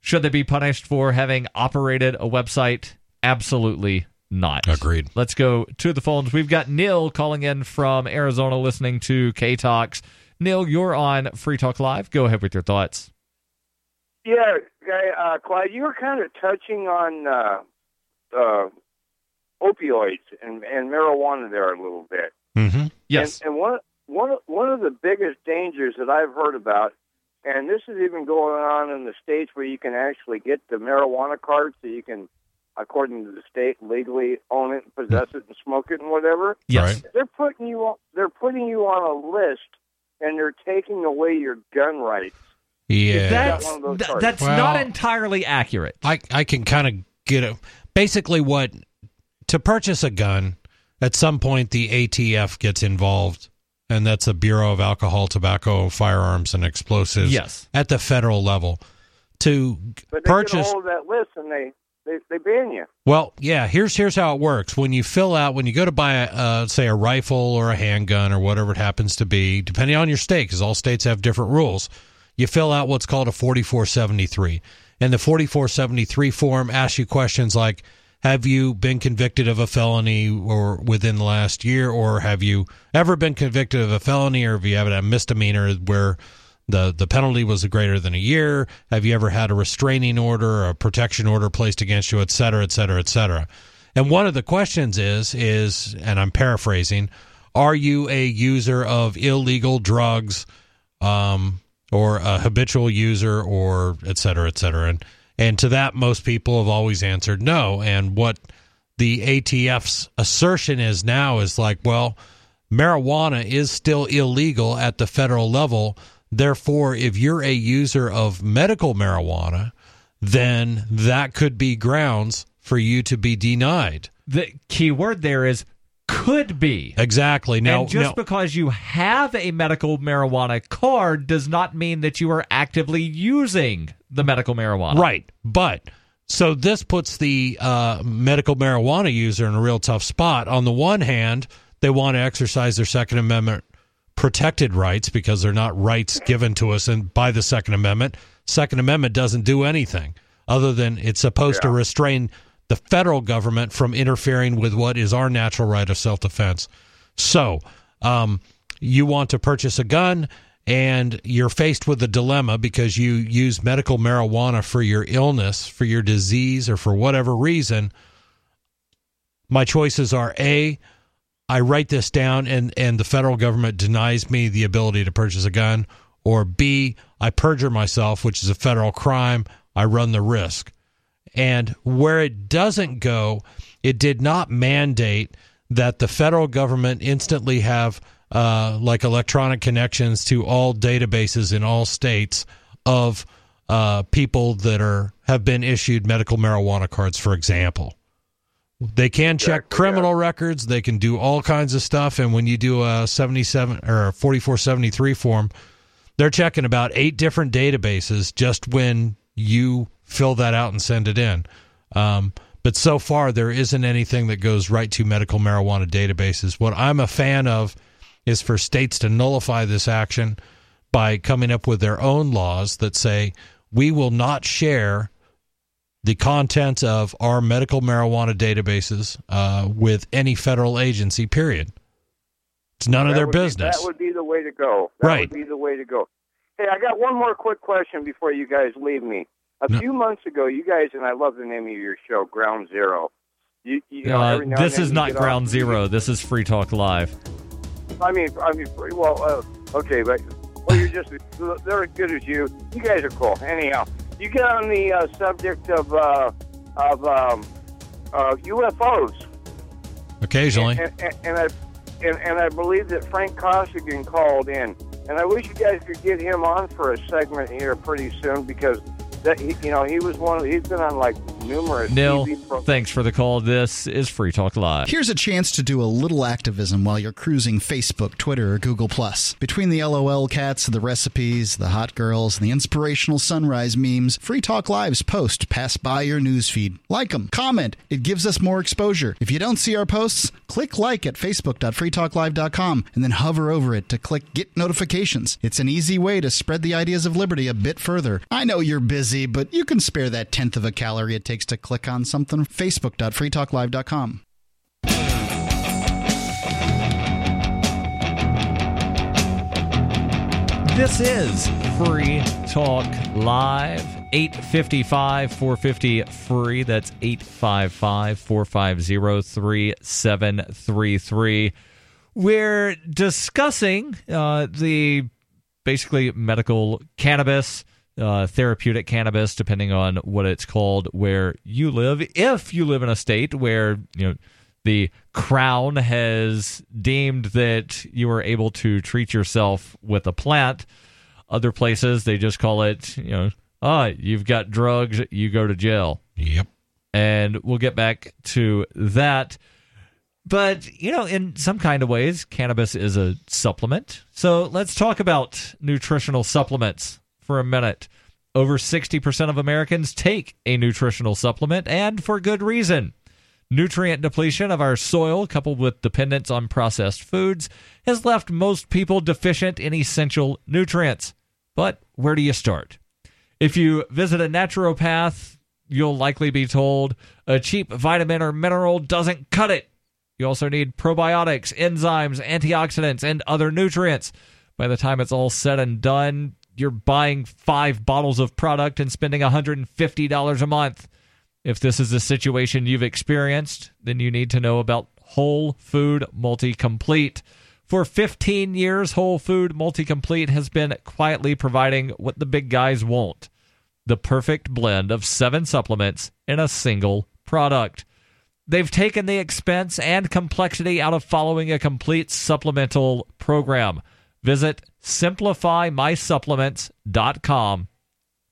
Should they be punished for having operated a website? Absolutely not. Agreed. Let's go to the phones. We've got Neil calling in from Arizona listening to K Talks. Neil, you're on Free Talk Live. Go ahead with your thoughts. Yeah, guy, uh, Clyde, you were kind of touching on uh, uh, opioids and, and marijuana there a little bit. Mm-hmm. Yes. And, and one one of- one of the biggest dangers that I've heard about, and this is even going on in the states where you can actually get the marijuana card, so you can, according to the state, legally own it, and possess it, and smoke it, and whatever. Yes. Right. They're putting you on, they're putting you on a list, and they're taking away your gun rights. Yeah. That's, one th- that's Well- not entirely accurate. I, I can kind of get it. Basically, what to purchase a gun, at some point the ATF gets involved, and that's the Bureau of Alcohol, Tobacco, Firearms, and Explosives. Yes. At the federal level. To But they get purchase. hold of that list, and they, they, they ban you. Well, yeah. Here's here's how it works. When you fill out, when you go to buy, a, uh, say, a rifle or a handgun or whatever it happens to be, depending on your state, because all states have different rules, you fill out what's called a 4473, and the 4473 form asks you questions like, "Have you been convicted of a felony or within the last year, or have you ever been convicted of a felony, or have you had a misdemeanor where?" The the penalty was greater than a year. Have you ever had a restraining order or a protection order placed against you, et cetera, et cetera, et cetera? And one of the questions is is, and I'm paraphrasing, are you a user of illegal drugs, um, or a habitual user, or et cetera, et cetera? And and to that, most people have always answered no. And what the ATF's assertion is now is like, well, marijuana is still illegal at the federal level. Therefore, if you're a user of medical marijuana, then that could be grounds for you to be denied. The key word there is could be. Exactly. Now, and just now- because you have a medical marijuana card does not mean that you are actively using the medical marijuana. Right. But so this puts the uh, medical marijuana user in a real tough spot. On the one hand, they want to exercise their Second Amendment protected rights because they're not rights given to us and by the Second Amendment. Second Amendment doesn't do anything other than it's supposed to restrain the federal government from interfering with what is our natural right of self defense. So, um, you want to purchase a gun and you're faced with a dilemma because you use medical marijuana for your illness, for your disease, or for whatever reason. My choices are A, I write this down and, and the federal government denies me the ability to purchase a gun, or B, I perjure myself, which is a federal crime. I run the risk. And where it doesn't go, it did not mandate that the federal government instantly have uh, like electronic connections to all databases in all states of uh, people that are have been issued medical marijuana cards, for example. They can check criminal records. They can do all kinds of stuff. And when you do a 77 or a 4473 form, they're checking about eight different databases just when you fill that out and send it in. Um, but so far, there isn't anything that goes right to medical marijuana databases. What I'm a fan of is for states to nullify this action by coming up with their own laws that say we will not share the content of our medical marijuana databases uh, with any federal agency, period. It's none of their would be- business. that would be the way to go. That Right. would be the way to go. Hey, I got one more quick question before you guys leave me. A No. few months ago, you guys and I love the name of your show, Ground Zero. You, you know, Uh, this is not Ground off- Zero. This is Free Talk Live. I mean, I mean, well, uh, okay, but well, you're just they're as good as you. You guys are cool. Anyhow, you get on the uh, subject of uh, of um, uh, UFOs. Occasionally. And, and, and I and, and I believe that Frank Costigan called in, and I wish you guys could get him on for a segment here pretty soon because that he, you know he was one of he's been on like numerous Neil, TV programs. thanks for the call. This is Free Talk Live. Here's a chance to do a little activism while you're cruising Facebook, Twitter, or Google Between the LOL cats, the recipes, the hot girls, and the inspirational sunrise memes, Free Talk Live's post pass by your newsfeed. Like them, comment. It gives us more exposure. If you don't see our posts, click like at facebook.freetalklive.com and then hover over it to click get notifications. It's an easy way to spread the ideas of liberty a bit further. I know you're busy, but you can spare that tenth of a calorie it takes to click on something. Facebook.freetalklive.com. This is Free Talk Live. 855 450 free. That's 855 450 3733. We're discussing uh, the basically medical cannabis, uh, therapeutic cannabis, depending on what it's called where you live. If you live in a state where, you know, the crown has deemed that you are able to treat yourself with a plant. Other places they just call it, you know, ah, you've got drugs, you go to jail. Yep. And we'll get back to that. But, you know, in some kind of ways, cannabis is a supplement. So let's talk about nutritional supplements for a minute. Over 60% of Americans take a nutritional supplement, and for good reason. Nutrient depletion of our soil, coupled with dependence on processed foods, has left most people deficient in essential nutrients. But where do you start? If you visit a naturopath, you'll likely be told a cheap vitamin or mineral doesn't cut it. You also need probiotics, enzymes, antioxidants, and other nutrients. By the time it's all said and done, you're buying five bottles of product and spending $150 a month. If this is a situation you've experienced, then you need to know about Whole Food Multi Complete. For 15 years, Whole Food Multi Complete has been quietly providing what the big guys want the perfect blend of seven supplements in a single product. They've taken the expense and complexity out of following a complete supplemental program. Visit simplifymysupplements.com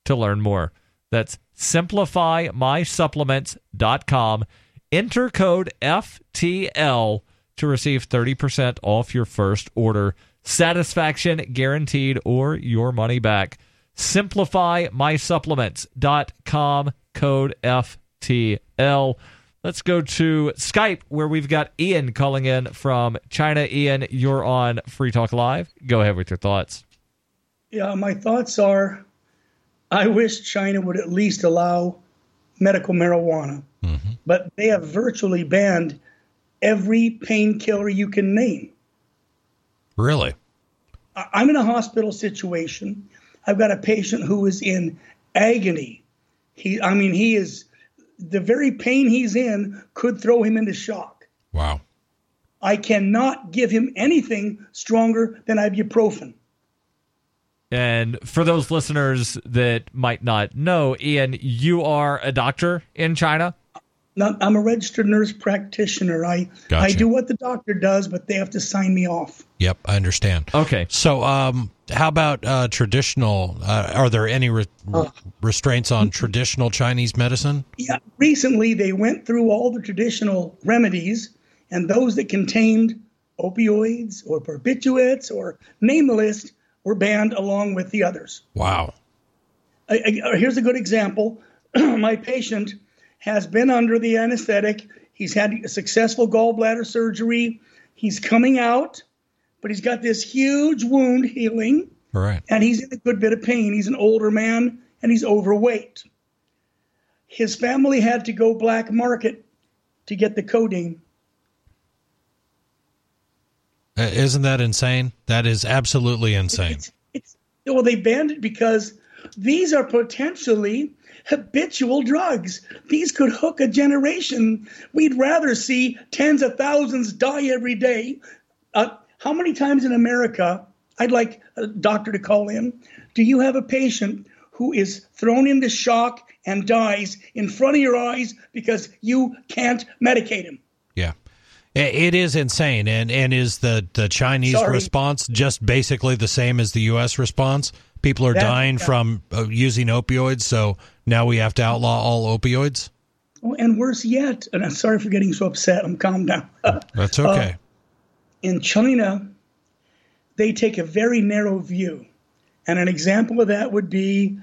to learn more. That's simplifymysupplements.com. Enter code FTL to receive 30% off your first order. Satisfaction guaranteed or your money back. Simplifymysupplements.com, code FTL. Let's go to Skype where we've got Ian calling in from China. Ian, you're on Free Talk Live. Go ahead with your thoughts. Yeah, my thoughts are I wish China would at least allow medical marijuana, mm-hmm. but they have virtually banned every painkiller you can name. Really? I'm in a hospital situation. I've got a patient who is in agony. He, I mean, he is the very pain he's in could throw him into shock. Wow. I cannot give him anything stronger than ibuprofen. And for those listeners that might not know, Ian, you are a doctor in China. Not, I'm a registered nurse practitioner. I I do what the doctor does, but they have to sign me off. Yep, I understand. Okay. So, um, how about uh, traditional? Uh, are there any re- restraints on traditional Chinese medicine? Yeah, recently they went through all the traditional remedies, and those that contained opioids or barbiturates or name the list were banned along with the others. Wow. I, I, here's a good example. My patient has been under the anesthetic. He's had a successful gallbladder surgery. He's coming out, but he's got this huge wound healing, right. and he's in a good bit of pain. He's an older man, and he's overweight. His family had to go black market to get the codeine. Uh, isn't that insane? That is absolutely insane. Well, they banned it because these are potentially habitual drugs. These could hook a generation. We'd rather see tens of thousands die every day. Uh, how many times in America, I'd like a doctor to call in, do you have a patient who is thrown into shock and dies in front of your eyes because you can't medicate him. Yeah. It is insane, and and is the the Chinese Sorry. response just basically the same as the U.S. response? People are That- dying from uh, using opioids, so now we have to outlaw all opioids. And worse yet, and I'm sorry for getting so upset. I'm calm down. That's okay. in China, they take a very narrow view. And an example of that would be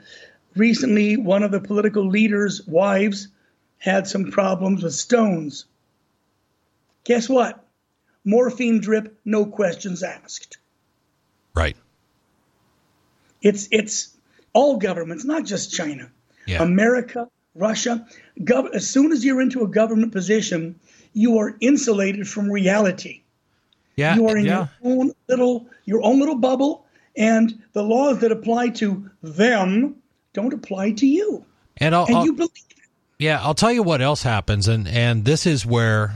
recently one of the political leaders' wives had some problems with stones. Guess what? Morphine drip, no questions asked. right. It's it's all governments, not just China. Yeah. America, Russia. Gov- as soon as you're into a government position, you are insulated from reality. Yeah. you are in yeah. your own little your own little bubble, and the laws that apply to them don't apply to you. And I'll, and I'll- you believe Yeah, I'll tell you what else happens, and and this is where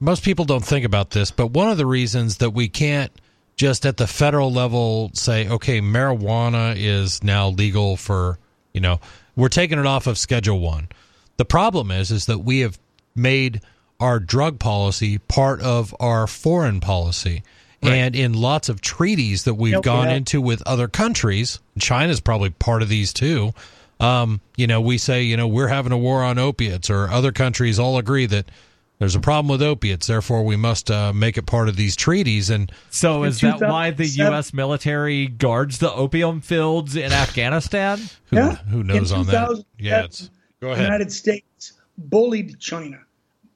most people don't think about this, but one of the reasons that we can't just at the federal level say, okay, marijuana is now legal for you know we're taking it off of Schedule One. The problem is is that we have made our drug policy part of our foreign policy. And in lots of treaties that we've Yep, gone yeah. into with other countries, China's probably part of these too. Um, you know, we say, you know, we're having a war on opiates, or other countries all agree that there's a problem with opiates, therefore we must uh, make it part of these treaties. And So is that why the U.S. military guards the opium fields in Afghanistan? who, Yeah. who knows In on that? Yeah, it's, go ahead. United States bullied China.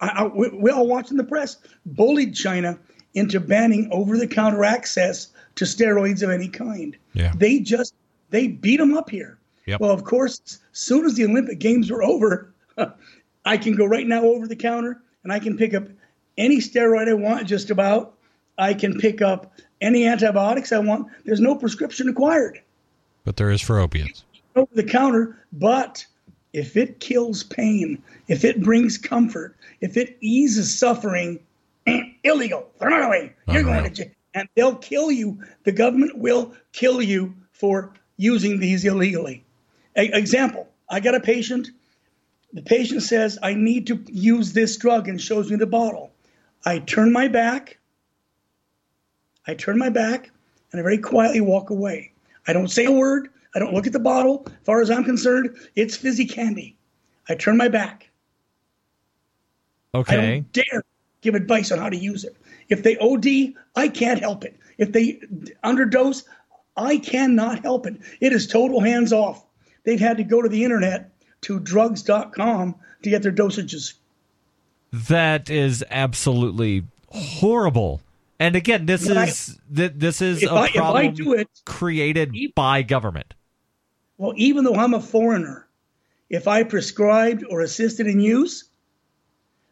I, I, we, we all watching the press bullied China into banning over-the-counter access to steroids of any kind. Yeah. They just they beat them up here. Yep. Well, of course, as soon as the Olympic Games were over, I can go right now over the counter and I can pick up any steroid I want, just about. I can pick up any antibiotics I want. There's no prescription required But there is for opiates. over the counter. But if it kills pain, if it brings comfort, if it eases suffering, eh, illegal. Throw it away. You're going to jail. And they'll kill you. The government will kill you for using these illegally. A- example I got a patient. The patient says, I need to use this drug and shows me the bottle. I turn my back. I turn my back and I very quietly walk away. I don't say a word. I don't look at the bottle. As far as I'm concerned, it's fizzy candy. I turn my back. Okay. I don't dare give advice on how to use it. If they OD, I can't help it. If they underdose, I cannot help it. It is total hands off. They've had to go to the internet to drugs.com to get their dosages. That is absolutely horrible. And again, this When I- is th- this is a I- I problem do it- created by government. Well, even though I'm a foreigner, if I prescribed or assisted in use,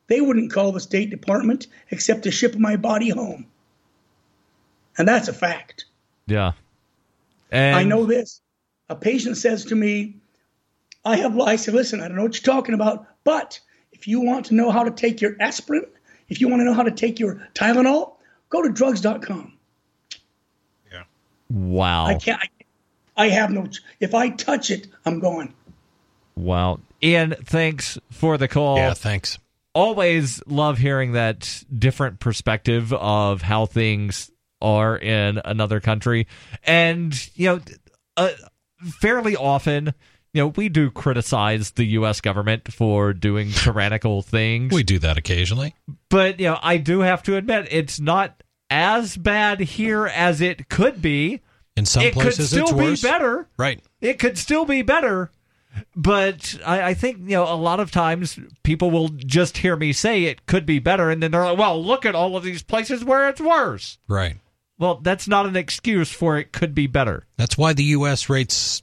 they wouldn't call the State Department except to ship my body home. And that's a fact. Yeah. And I know this. A patient says to me, I have, I said, listen, I don't know what you're talking about, but if you want to know how to take your aspirin, if you want to know how to take your Tylenol, go to drugs.com. Yeah. Wow. I can't, I, I have no, if I touch it, I'm gone. Wow. Ian, thanks for the call. Yeah, thanks. Always love hearing that different perspective of how things are in another country. And, you know, uh, fairly often, you know, we do criticize the U.S. government for doing tyrannical things. We do that occasionally. But, you know, I do have to admit, it's not as bad here as it could be. In some it places, could still be worse. better. Right. It could still be better. But I, I think, you know, a lot of times people will just hear me say it could be better. And then they're like, well, look at all of these places where it's worse. Right. Well, that's not an excuse for it could be better. That's why the U.S. rates,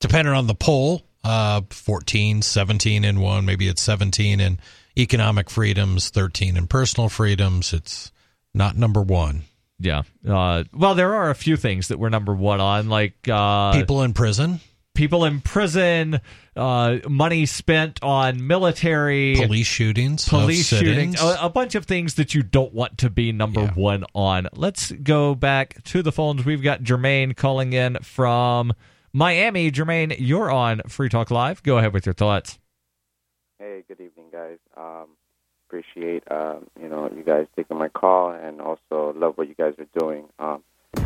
depending on the poll, uh, 14, 17 in one, maybe it's 17 in economic freedoms, 13 in personal freedoms. It's not number one. Yeah. Uh, well, there are a few things that we're number one on, like uh, People in prison, people in prison, uh, money spent on military, police shootings, police shootings, a, a bunch of things that you don't want to be number one on. Let's go back to the phones. We've got Jermaine calling in from Miami. Jermaine, you're on Free Talk Live. Go ahead with your thoughts. Hey, good evening, guys. Um, appreciate uh, you know you guys taking my call, and also love what you guys are doing. Um,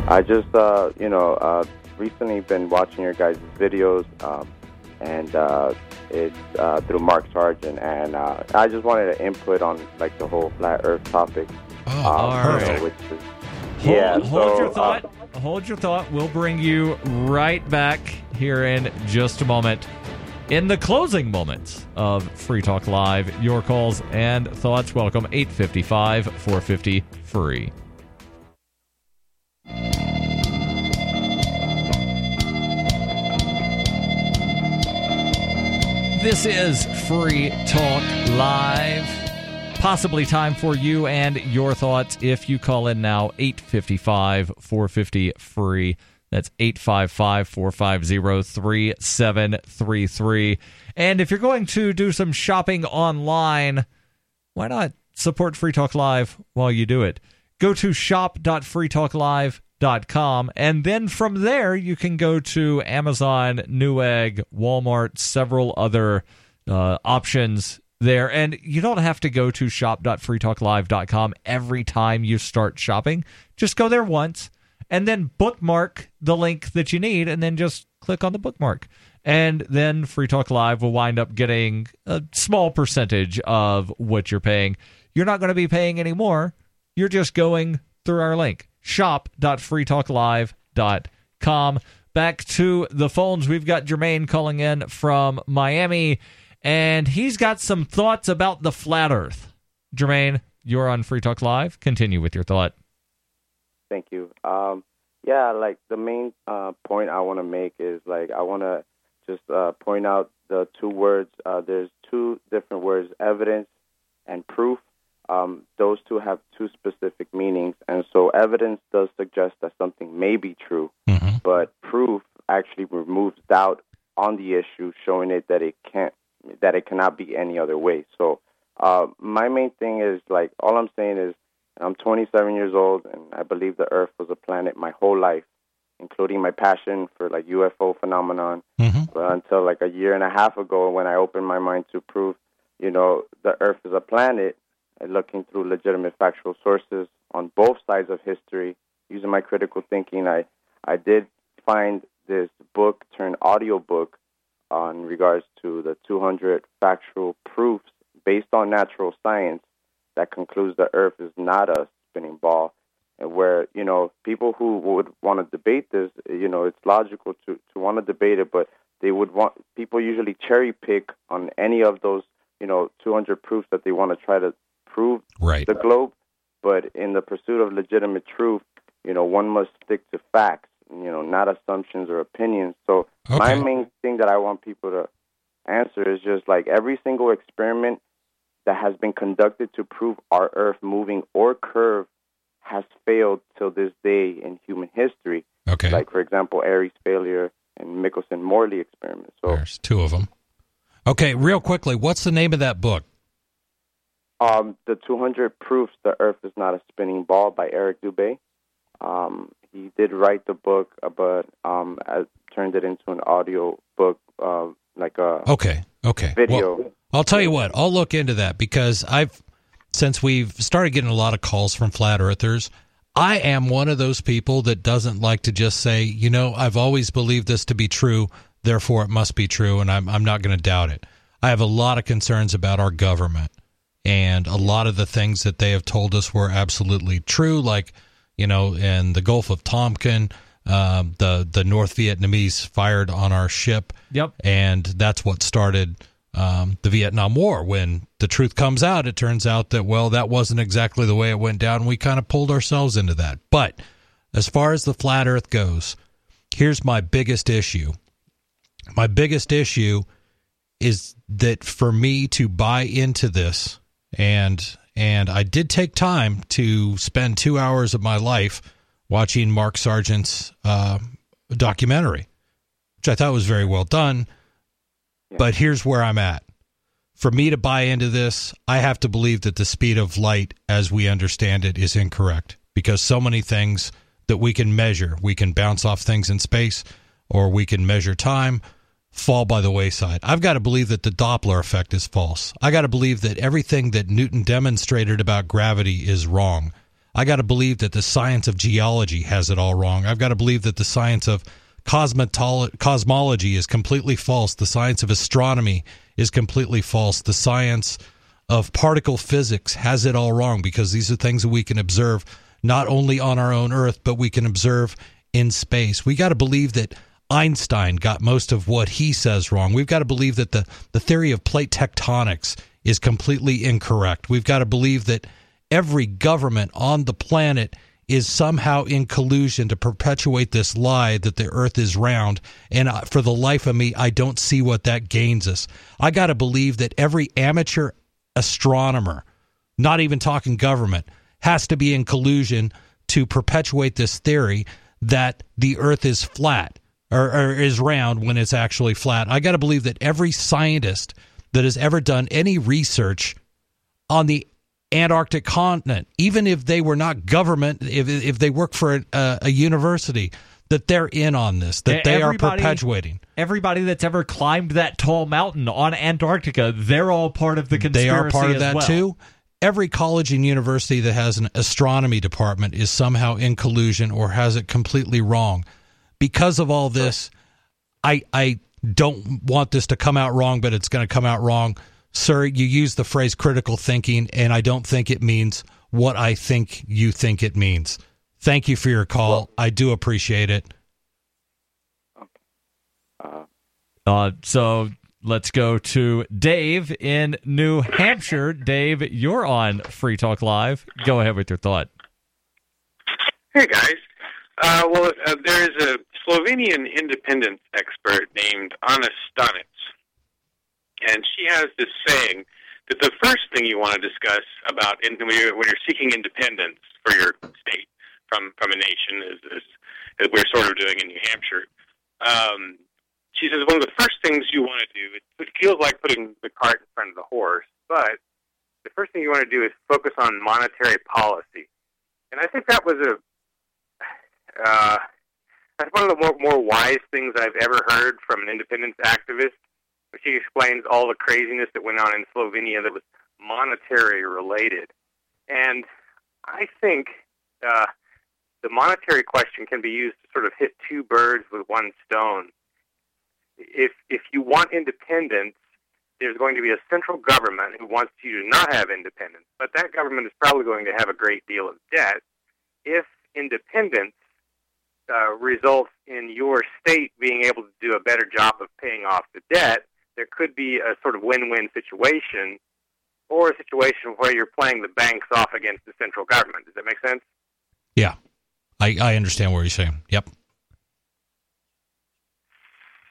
I just uh, you know uh, recently been watching your guys' videos, um, and uh, it's uh, through Mark Sargent, and uh, I just wanted to input on like the whole flat Earth topic. Oh, all you know, which is, Hold, yeah, hold so, your uh, thought. Hold your thought. We'll bring you right back here in just a moment. In the closing moments of Free Talk Live, your calls and thoughts welcome 855 450 free. This is Free Talk Live. Possibly time for you and your thoughts if you call in now 855 450 free. That's 855 450 3733. And if you're going to do some shopping online, why not support Free Talk Live while you do it? Go to shop.freetalklive.com and then from there you can go to Amazon, Newegg, Walmart, several other uh, options there. And you don't have to go to shop.freetalklive.com every time you start shopping. Just go there once and then bookmark the link that you need and then just click on the bookmark. And then Free Talk Live will wind up getting a small percentage of what you're paying. You're not going to be paying any more. You're just going through our link shop.freetalklive.com. Back to the phones. We've got Jermaine calling in from Miami, and he's got some thoughts about the flat earth. Jermaine, you're on Free Talk Live. Continue with your thought. Thank you. Um, yeah, like the main uh, point I want to make is like I want to just uh, point out the two words. Uh, there's two different words: evidence and proof. Um, those two have two specific meanings, and so evidence does suggest that something may be true, but proof actually removes doubt on the issue, showing it that it can't, that it cannot be any other way. So, uh, my main thing is like all I'm saying is I'm 27 years old, and I believe the Earth was a planet my whole life, including my passion for like UFO phenomenon. But until like a year and a half ago, when I opened my mind to prove, you know, the Earth is a planet, and looking through legitimate factual sources on both sides of history, using my critical thinking, I I did find this book turned audio book on regards to the 200 factual proofs based on natural science that concludes the Earth is not a spinning ball, and where you know people who would want to debate this, you know, it's logical to to want to debate it, but they would want people usually cherry pick on any of those you know 200 proofs that they want to try to prove right. the globe, but in the pursuit of legitimate truth, you know, one must stick to facts, you know, not assumptions or opinions. So my main thing that I want people to answer is just like every single experiment that has been conducted to prove our Earth moving or curve has failed till this day in human history. Okay. Like for example, Airy's failure and Michelson-Morley experiment. So There's two of them. Okay, real quickly, what's the name of that book? Um, the 200 Proofs the Earth is Not a Spinning Ball by Eric Dubay. Um, he did write the book, uh, but um, I turned it into an audio book, uh, like a Okay, okay. video. Well, I'll tell you what, I'll look into that because I've, since we've started getting a lot of calls from flat earthers, I am one of those people that doesn't like to just say, you know, I've always believed this to be true, therefore it must be true, and I'm, I'm not going to doubt it. I have a lot of concerns about our government, and a lot of the things that they have told us were absolutely true, like, you know, in the Gulf of Tonkin, um, the the North Vietnamese fired on our ship. Yep. And that's what started um, the Vietnam War. When the truth comes out, it turns out that well, that wasn't exactly the way it went down. We kind of pulled ourselves into that. But as far as the flat Earth goes, here's my biggest issue. My biggest issue is that for me to buy into this and and I did take time to spend two hours of my life watching Mark Sargent's uh, documentary, which I thought was very well done. But here's where I'm at. For me to buy into this, I have to believe that the speed of light, as we understand it, is incorrect because so many things that we can measure, we can bounce off things in space. or we can measure time fall by the wayside. I've got to believe that the Doppler effect is false. I got to believe that everything that Newton demonstrated about gravity is wrong. I got to believe that the science of geology has it all wrong. I've got to believe that the science of cosmetolo- cosmology is completely false. The science of astronomy is completely false. The science of particle physics has it all wrong because these are things that we can observe not only on our own Earth, but we can observe in space. We got to believe that Einstein got most of what he says wrong. We've got to believe that the, the theory of plate tectonics is completely incorrect. We've got to believe that every government on the planet is somehow in collusion to perpetuate this lie that the earth is round. And for the life of me, I don't see what that gains us. I got to believe that every amateur astronomer, not even talking government, has to be in collusion to perpetuate this theory that the earth is flat or, or is round when it's actually flat. I got to believe that every scientist that has ever done any research on the Antarctic continent, even if they were not government, if if they work for a, a university, that they're in on this, that they are perpetuating. Everybody that's ever climbed that tall mountain on Antarctica, they're all part of the conspiracy. They are part of that well. too. Every college and university that has an astronomy department is somehow in collusion or has it completely wrong. Because of all this, I I don't want this to come out wrong, but it's going to come out wrong. Sir, you use the phrase critical thinking, and I don't think it means what I think you think it means. Thank you for your call. I do appreciate it. Uh, so let's go to Dave in New Hampshire. Dave, you're on Free Talk Live. Go ahead with your thought. Hey guys. Uh, well, uh, there is a Slovenian independence expert named Ana Stanic, and she has this saying that the first thing you want to discuss about in, when, you're, when you're seeking independence for your state from from a nation, is, is, as we're sort of doing in New Hampshire. Um, she says one of the first things you want to do. It, it feels like putting the cart in front of the horse, but the first thing you want to do is focus on monetary policy. And I think that was a uh, that's one of the more, more wise things I've ever heard from an independence activist. She explains all the craziness that went on in Slovenia that was monetary related. And I think uh, the monetary question can be used to sort of hit two birds with one stone. If if you want independence, there's going to be a central government who wants you to not have independence, but that government is probably going to have a great deal of debt. If independence uh, results in your state being able to do a better job of paying off the debt, there could be a sort of win-win situation, or a situation where you're playing the banks off against the central government. Does that make sense? Yeah, I, I understand what you're saying. Yep.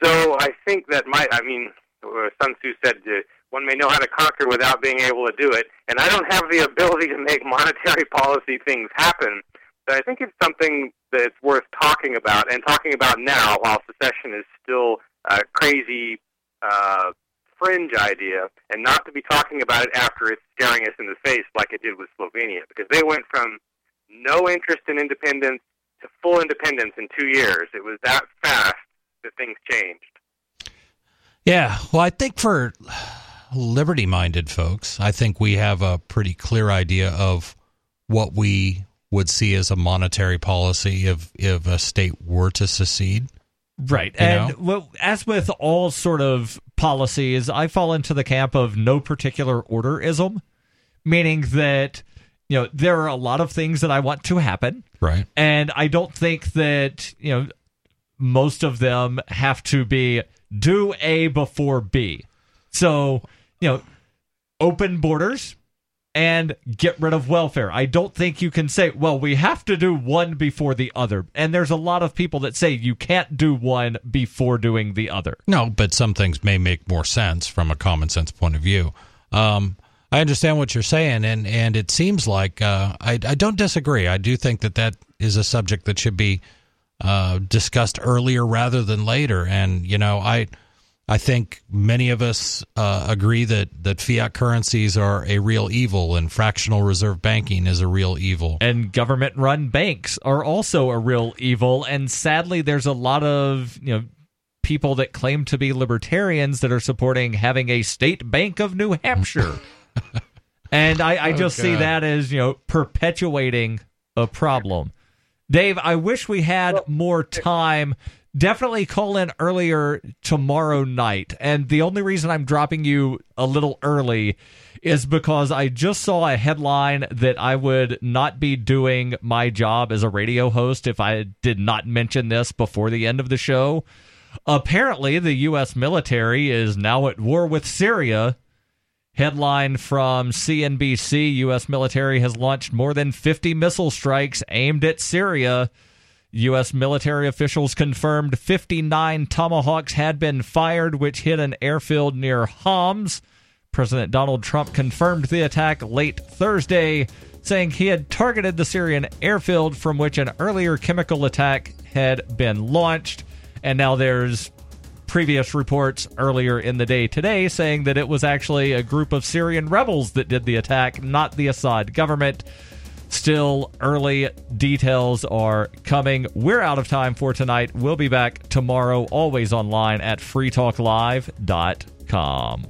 So I think that might. I mean, uh, Sun Tzu said uh, one may know how to conquer without being able to do it, and I don't have the ability to make monetary policy things happen. I think it's something that's worth talking about and talking about now, while secession is still a crazy uh, fringe idea, and not to be talking about it after it's staring us in the face like it did with Slovenia, because they went from no interest in independence to full independence in two years. It was that fast that things changed. Yeah, well, I think for liberty minded folks, I think we have a pretty clear idea of what we would see as a monetary policy if, if a state were to secede. Right. You and well, as with all sort of policies, I fall into the camp of no particular orderism, meaning that, you know, there are a lot of things that I want to happen. Right. And I don't think that, you know, most of them have to be do A before B. So, you know, open borders and get rid of welfare. I don't think you can say, well, we have to do one before the other. And there's a lot of people that say you can't do one before doing the other. No, but some things may make more sense from a common sense point of view. Um, I understand what you're saying, and, and it seems like uh, I, I don't disagree. I do think that that is a subject that should be uh, discussed earlier rather than later. And you know, I I think many of us uh, agree that, that fiat currencies are a real evil and fractional reserve banking is a real evil. And government run banks are also a real evil. And sadly, there's a lot of, you know, people that claim to be libertarians that are supporting having a state bank of New Hampshire. and I, I Oh, just see that as, you know, perpetuating a problem. Dave, I wish we had more time. Definitely call in earlier tomorrow night. And the only reason I'm dropping you a little early is because I just saw a headline that I would not be doing my job as a radio host if I did not mention this before the end of the show. Apparently, the U.S. military is now at war with Syria. Headline from CNBC U.S. military has launched more than 50 missile strikes aimed at Syria. U.S. military officials confirmed 59 Tomahawks had been fired, which hit an airfield near Homs. President Donald Trump confirmed the attack late Thursday, saying he had targeted the Syrian airfield from which an earlier chemical attack had been launched. And now there's previous reports earlier in the day today saying that it was actually a group of Syrian rebels that did the attack, not the Assad government. Still, early details are coming. We're out of time for tonight. We'll be back tomorrow, always online at freetalklive.com.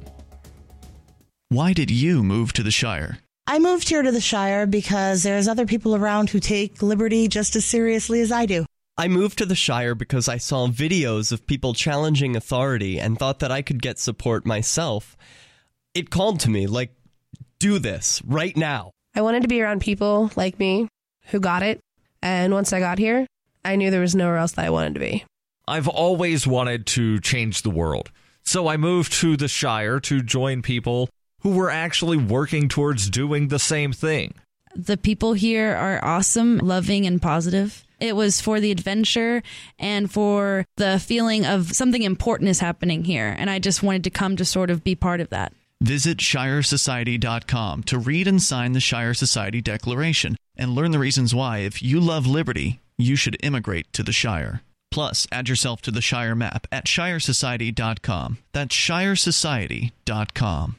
Why did you move to the Shire? I moved here to the Shire because there's other people around who take liberty just as seriously as I do. I moved to the Shire because I saw videos of people challenging authority and thought that I could get support myself. It called to me, like, do this right now. I wanted to be around people like me who got it. And once I got here, I knew there was nowhere else that I wanted to be. I've always wanted to change the world. So I moved to the Shire to join people who were actually working towards doing the same thing. The people here are awesome, loving, and positive. It was for the adventure and for the feeling of something important is happening here. And I just wanted to come to sort of be part of that. Visit ShireSociety.com to read and sign the Shire Society Declaration and learn the reasons why, if you love liberty, you should immigrate to the Shire. Plus, add yourself to the Shire map at ShireSociety.com. That's ShireSociety.com.